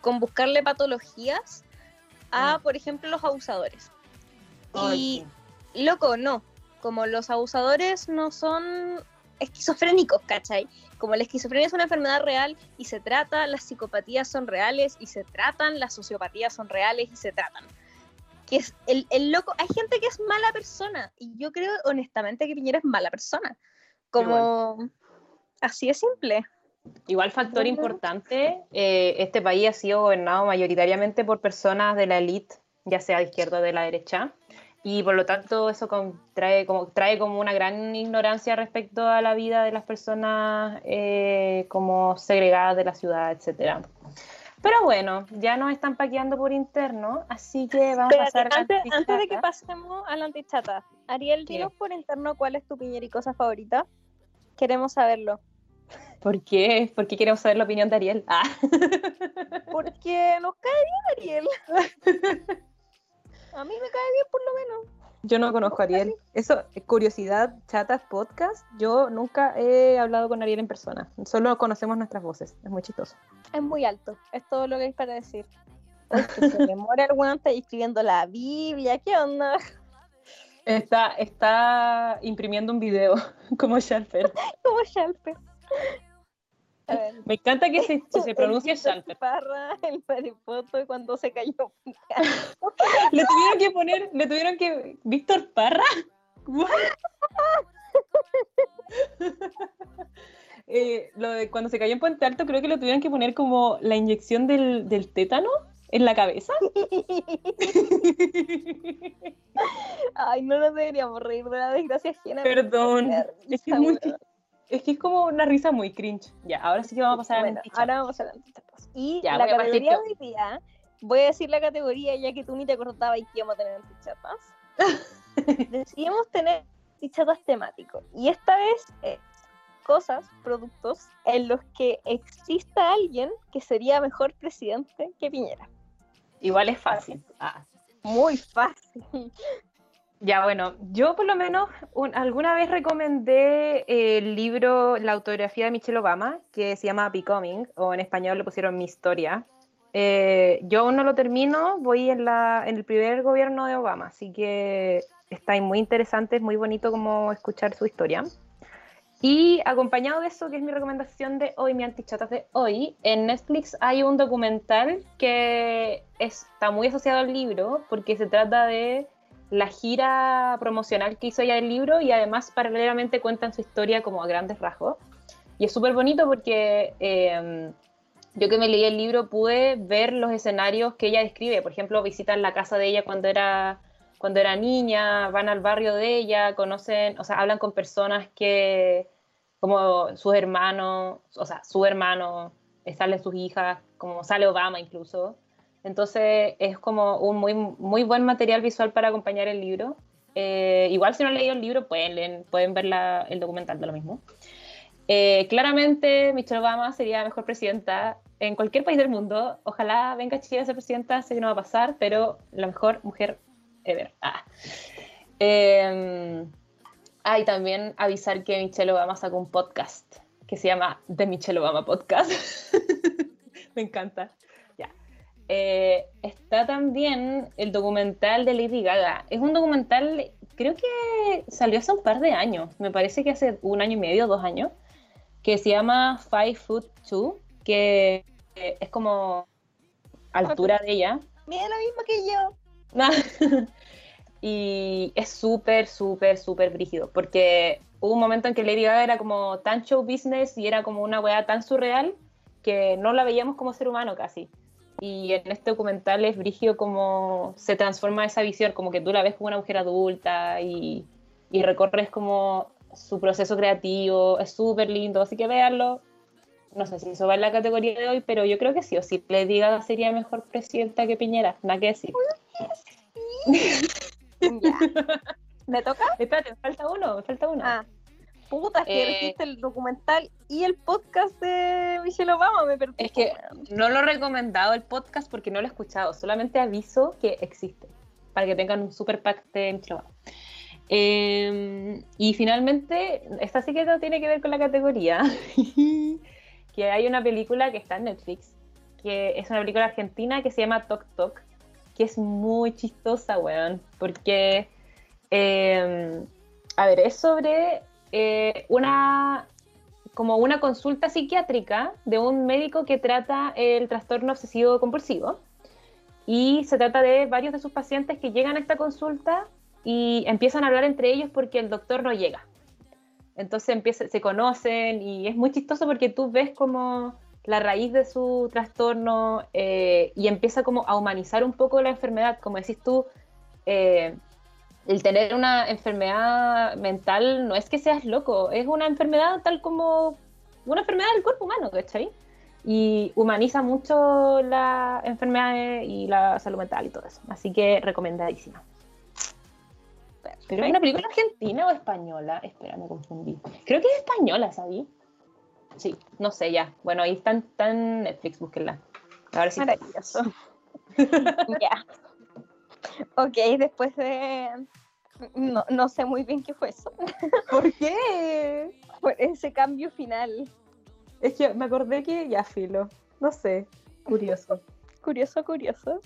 con buscarle patologías a,
Mm.
por ejemplo, los abusadores.
Ay,
Y, loco, no. Como los abusadores no son esquizofrénicos, ¿cachai? Como la esquizofrenia es una enfermedad real y se trata, las psicopatías son reales y se tratan, las sociopatías son reales y se tratan. Que es el, el loco, hay gente que es mala persona y yo creo honestamente que Piñera es mala persona. Como así de simple.
Igual factor importante, eh, este país ha sido gobernado mayoritariamente por personas de la élite, ya sea de izquierda o de la derecha, y por lo tanto eso trae, como, trae como una gran ignorancia respecto a la vida de las personas eh, como segregadas de la ciudad, etcétera. Pero bueno, ya nos están paqueando por interno, así que vamos a
Espérate,
pasar a
antes,
la
antes de que pasemos a la antichata, Ariel, dinos por interno cuál es tu piñericosa favorita. Queremos saberlo.
¿Por qué? ¿Por qué queremos saber la opinión de Ariel? Ah.
Porque nos cae bien Ariel. A mí me cae bien por lo menos.
Yo no conozco a Ariel. Eso, curiosidad, chatas, podcast. Yo nunca he hablado con Ariel en persona. Solo conocemos nuestras voces. Es muy chistoso.
Es muy alto, es todo lo que hay para decir. Uy, que se demora el guante escribiendo la Biblia, ¿qué onda?
Está, está imprimiendo un video como Shalper.
Como Shalper.
Me encanta que se, se pronuncia
El Víctor
Shalper.
Parra, el maripoto cuando se cayó.
Le tuvieron que poner, le tuvieron que. Víctor Parra. Eh, lo de cuando se cayó en Puente Alto, creo que lo tuvieron que poner como la inyección del, del tétano en la cabeza.
Ay, no nos deberíamos reír de la desgracia ajena.
Perdón. Es que es, muy-. Es que es como una risa muy cringe. Ya, ahora sí que vamos a pasar a la
Bueno, ahora vamos a la antichatas. Y
Ya,
la categoría de hoy día, voy a decir la categoría ya que tú ni te acordabas y que íbamos a tener antichatas. Decidimos tener antichatas temáticos. Y esta vez cosas, productos, en los que exista alguien que sería mejor presidente que Piñera.
Igual es fácil.
Ah. Muy fácil.
Ya, bueno, yo por lo menos alguna vez recomendé el libro, la autografía de Michelle Obama, que se llama Becoming, o en español le pusieron Mi Historia. Eh, yo aún no lo termino, voy en, la, en el primer gobierno de Obama, así que está muy interesante, es muy bonito como escuchar su historia. Y acompañado de eso, que es mi recomendación de hoy, mi antichatas de hoy, en Netflix hay un documental que está muy asociado al libro, porque se trata de la gira promocional que hizo ella del libro y además paralelamente cuentan su historia como a grandes rasgos. Y es súper bonito porque em, yo que me leí el libro pude ver los escenarios que ella describe. Por ejemplo, visitan la casa de ella cuando era, cuando era niña, van al barrio de ella, conocen, o sea, hablan con personas que, como sus hermanos, o sea, su hermano, salen sus hijas, como sale Obama incluso. Entonces es como un muy, muy buen material visual para acompañar el libro. Eh, igual si no han leído el libro pueden, pueden ver el documental de lo mismo. Eh, claramente Michelle Obama sería mejor presidenta en cualquier país del mundo. Ojalá venga Chile a ser presidenta, sé que no va a pasar, pero la mejor mujer ever. Ah. Eh, ah, y también avisar que Michelle Obama sacó un podcast que se llama The Michelle Obama Podcast. Me encanta. Eh, está también el documental de Lady Gaga. Es un documental, creo que salió hace un par de años, me parece que hace un año y medio, dos años, que se llama Five Foot Two, que es como altura de ella.
Mira lo mismo
que yo. y es súper, súper, súper brígido, porque hubo un momento en que Lady Gaga era como tan show business y era como una weá tan surreal que no la veíamos como ser humano casi. Y en este documental es brigio como se transforma esa visión, como que tú la ves como una mujer adulta y, y recorres como su proceso creativo, es súper lindo, así que véanlo. No sé si eso va en la categoría de hoy, pero yo creo que sí, o si le diga sería mejor presidenta que Piñera, nada que decir.
¿Me toca?
Espérate, me falta uno, me falta uno.
Ah. Puta, es que eh, el documental y el podcast de Michelle Obama, me perdí.
Es que no lo he recomendado el podcast porque no lo he escuchado, solamente aviso que existe, para que tengan un super pack de Michelle Obama. Em, y finalmente, esta sí que no tiene que ver con la categoría, que hay una película que está en Netflix, que es una película argentina que se llama Tok Tok, que es muy chistosa, weón, porque, em, a ver, es sobre eh, una como una consulta psiquiátrica de un médico que trata el trastorno obsesivo compulsivo. Y se trata de varios de sus pacientes que llegan a esta consulta y empiezan a hablar entre ellos porque el doctor no llega. Entonces empieza, se conocen y es muy chistoso porque tú ves como la raíz de su trastorno eh, y empieza como a humanizar un poco la enfermedad. Como decís tú, eh, el tener una enfermedad mental no es que seas loco, es una enfermedad tal como una enfermedad del cuerpo humano, ¿cachai? Y humaniza mucho la enfermedad y la salud mental y todo eso. Así que recomendadísima. ¿Pero es una película argentina o española? Espera, me confundí. Creo que es española, ¿sabí? Sí, no sé ya. Bueno, ahí está, en Netflix, búsquenla.
A ver si Maravilloso. ya. Ok, después de... No, no sé muy bien qué fue eso.
¿Por qué?
Por ese cambio final.
Es que me acordé que ya filo. No sé. Curioso.
curioso, curioso.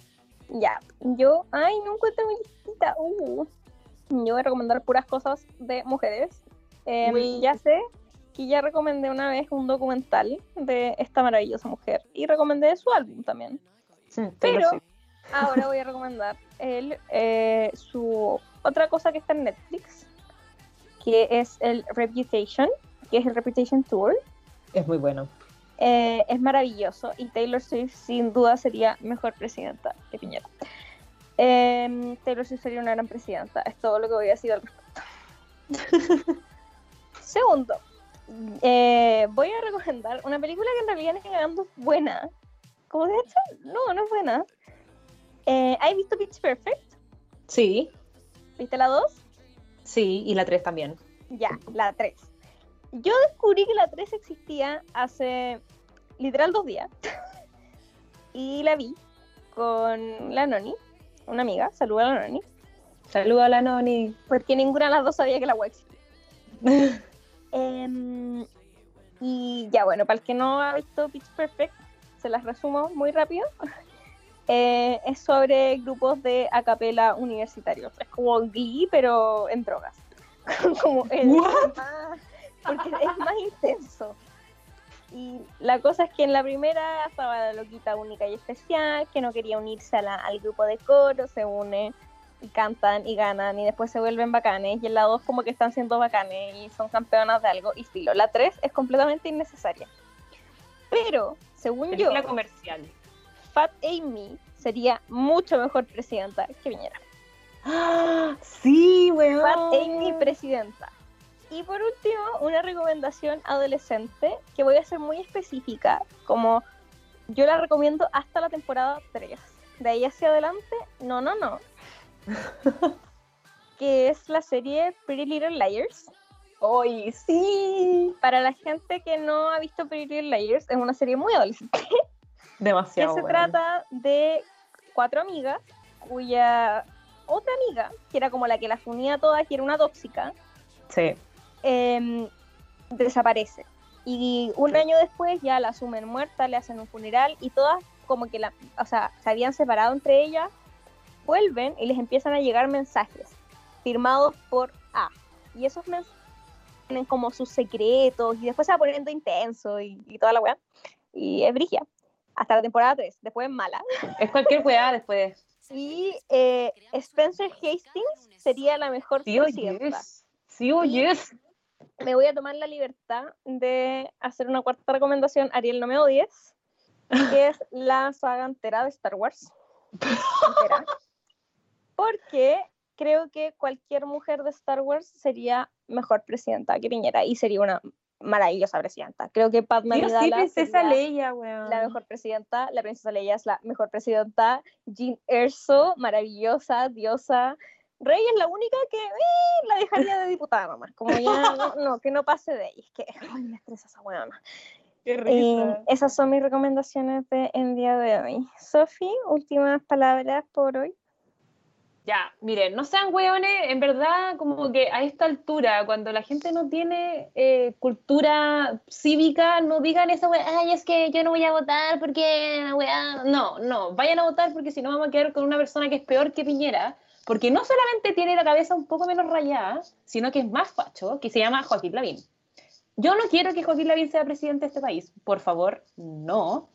Ya, yo, ay, no encuentro mi listita. Uh. Yo voy a recomendar puras cosas de mujeres. Em, ya sé que ya recomendé una vez un documental de esta maravillosa mujer y recomendé su álbum también. Sí, pero ahora voy a recomendar el, eh, su otra cosa que está en Netflix, que es el Reputation, que es el Reputation Tour.
Es muy bueno.
Eh, es maravilloso y Taylor Swift sin duda sería mejor presidenta que Piñera. Em, Taylor Swift sería una gran presidenta, es todo lo que voy a decir al respecto. Segundo, eh, voy a recomendar una película que en realidad es buena. Como de hecho, no, no es buena. Eh, ¿Has visto Pitch Perfect?
Sí.
¿Viste la 2?
Sí, y la 3 también.
Ya, la 3. Yo descubrí que la 3 existía hace literal dos días. y la vi con la Noni, una amiga. Saluda a la Noni.
Saluda a la Noni.
Porque ninguna de las dos sabía que la web existía. Em, y ya bueno, para el que no ha visto Pitch Perfect, se las resumo muy rápido. Eh, es sobre grupos de acapela universitarios. Es como Glee, pero en drogas. como el, más, porque es más intenso. Y la cosa es que en la primera estaba la loquita única y especial, que no quería unirse al grupo de coro, se une y cantan y ganan y después se vuelven bacanes. Y en la 2 como que están siendo bacanes y son campeonas de algo y estilo. La 3 es completamente innecesaria. Pero, según yo,
la comercial.
Fat Amy sería mucho mejor presidenta que Viñera.
¡Ah! Sí, weón.
Fat Amy presidenta. Y por último, una recomendación adolescente que voy a ser muy específica, como yo la recomiendo hasta la temporada 3. De ahí hacia adelante, no, no, no. que es la serie Pretty Little Liars.
¡Ay, sí!
Para la gente que no ha visto Pretty Little Liars, es una serie muy adolescente.
Demasiado.
Que se trata de cuatro amigas, cuya otra amiga, que era como la que las unía todas, que era una tóxica,
sí.
Em, desaparece. Y un año después ya la asumen muerta, le hacen un funeral y todas como que la, o sea, se habían separado entre ellas, vuelven y les empiezan a llegar mensajes firmados por A. Y esos mensajes tienen como sus secretos y después se va poniendo intenso y, toda la weá. Y es brigia. Hasta la temporada 3, después es mala.
Es cualquier weá después.
Sí, eh, Spencer Hastings sería la mejor
sí, presidenta. Sí, oyes.
Me voy a tomar la libertad de hacer una cuarta recomendación, Ariel, no me odies, que es la saga entera de Star Wars. Porque creo que cualquier mujer de Star Wars sería mejor presidenta que Piñera y sería una maravillosa presidenta. Creo que Padma
sí,
sí,
princesa Leia, weón.
La mejor presidenta, la princesa Leia es la mejor presidenta. Jean Erso, maravillosa, diosa. Rey es la única que eh, la dejaría de diputada nomás, como ya no, que no pase de ahí, es que ay, me estresa esa weona.
Qué risa.
esas son mis recomendaciones de en día de hoy. Sofi, últimas palabras por hoy.
Ya, miren, no sean hueones, en verdad, como que a esta altura, cuando la gente no tiene eh, cultura cívica, no digan esa wea, ay, es que yo no voy a votar porque, no, no, vayan a votar porque si no vamos a quedar con una persona que es peor que Piñera, porque no solamente tiene la cabeza un poco menos rayada, sino que es más facho, que se llama Joaquín Lavín. Yo no quiero que Joaquín Lavín sea presidente de este país, por favor, no.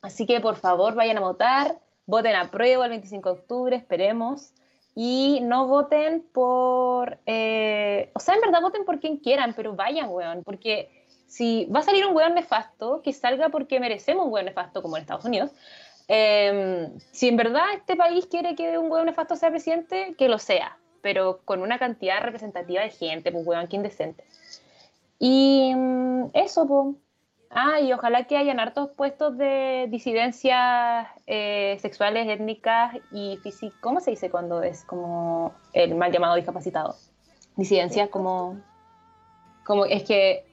Así que por favor vayan a votar, voten a prueba el 25 de octubre, esperemos. Y no voten por. Eh, o sea, en verdad voten por quien quieran, pero vayan, weón. Porque si va a salir un weón nefasto, que salga porque merecemos un weón nefasto, como en Estados Unidos. Em, si en verdad este país quiere que un weón nefasto sea presidente, que lo sea. Pero con una cantidad representativa de gente, pues weón, que indecente. Y mm, eso, pues. Ah, y ojalá que hayan hartos puestos de disidencias eh, sexuales, étnicas y físicas. ¿Cómo se dice cuando es como el mal llamado discapacitado? Disidencias como... Como es que...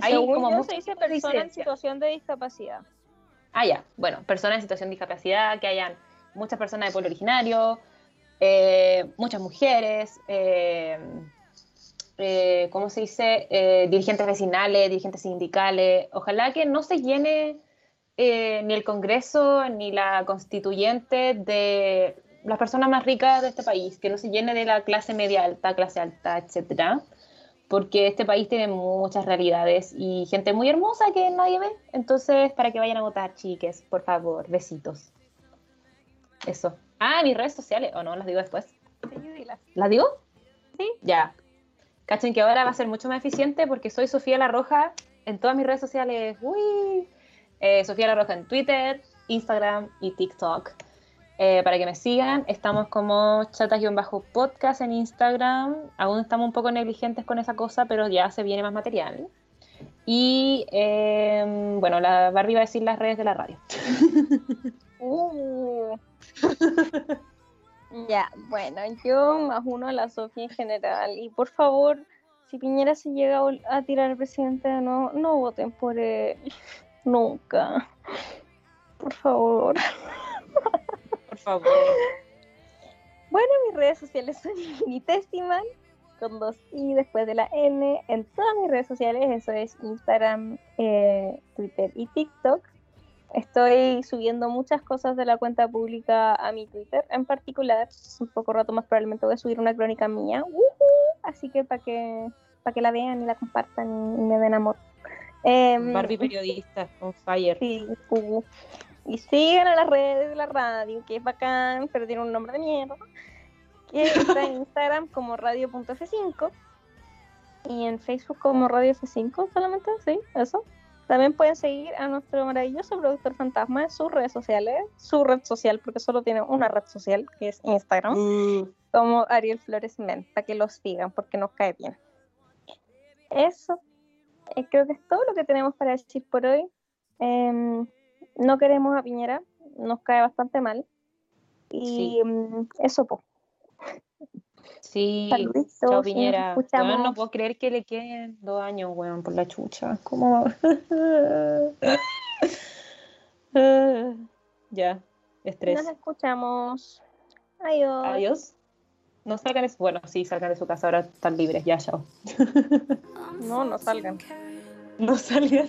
Hay como se dice persona en situación de discapacidad.
Ah, ya. Bueno, personas en situación de discapacidad, que hayan muchas personas de pueblo originario, eh, muchas mujeres, eh, eh, ¿cómo se dice? Eh, dirigentes vecinales, dirigentes sindicales. Ojalá que no se llene eh, ni el Congreso ni la constituyente de las personas más ricas de este país, que no se llene de la clase media alta, clase alta, etcétera, porque este país tiene muchas realidades y gente muy hermosa que nadie ve. Entonces, para que vayan a votar, chiques, por favor, besitos. Eso. Ah, mis redes sociales, o no, las digo después. ¿Las digo?
Sí.
Ya. Cachen que ahora va a ser mucho más eficiente porque soy Sofía La Roja en todas mis redes sociales. Uy. Eh, Sofía La Roja en Twitter, Instagram y TikTok. Eh, para que me sigan, estamos como chatas-podcast en Instagram. Aún estamos un poco negligentes con esa cosa, pero ya se viene más material. Y em, bueno, la Barbie va a decir las redes de la radio.
Uh. Ya, bueno, yo más uno a la Sofía en general. Y por favor, si Piñera se llega a, tirar al presidente de nuevo, no voten por él. Nunca. Por favor.
Por favor.
Bueno, mis redes sociales son infinitesimal, con dos i después de la n, en todas mis redes sociales, eso es Instagram, eh, Twitter y TikTok. Estoy subiendo muchas cosas de la cuenta pública a mi Twitter, en particular, un poco rato más probablemente voy a subir una crónica mía, ¡Woohoo! así que para que, para que la vean y la compartan y, y me den amor. Em,
Barbie periodista, on fire.
Sí, uh. Y sigan a las redes de la radio, que es bacán, pero tiene un nombre de mierda. Que está en Instagram como radio.f5 y en Facebook como Radio F5 solamente, sí, eso. También pueden seguir a nuestro maravilloso productor fantasma en sus redes sociales, su red social, porque solo tiene una red social, que es Instagram,
Mm,
como Ariel Flores Men, para que los sigan, porque nos cae bien. Eso, eh, creo que es todo lo que tenemos para decir por hoy. Em, no queremos a Piñera, nos cae bastante mal. Y
Sí.
em, eso, pues.
Sí,
Saluditos,
chao
nos
Piñera. Weón, no puedo creer que le queden dos años, weón, por la chucha. ¿Cómo? ya, estrés.
Nos escuchamos. Adiós.
Adiós. No salgan de su... Bueno, sí, salgan de su casa, ahora están libres. Ya, chao.
No, no salgan.
No salgan.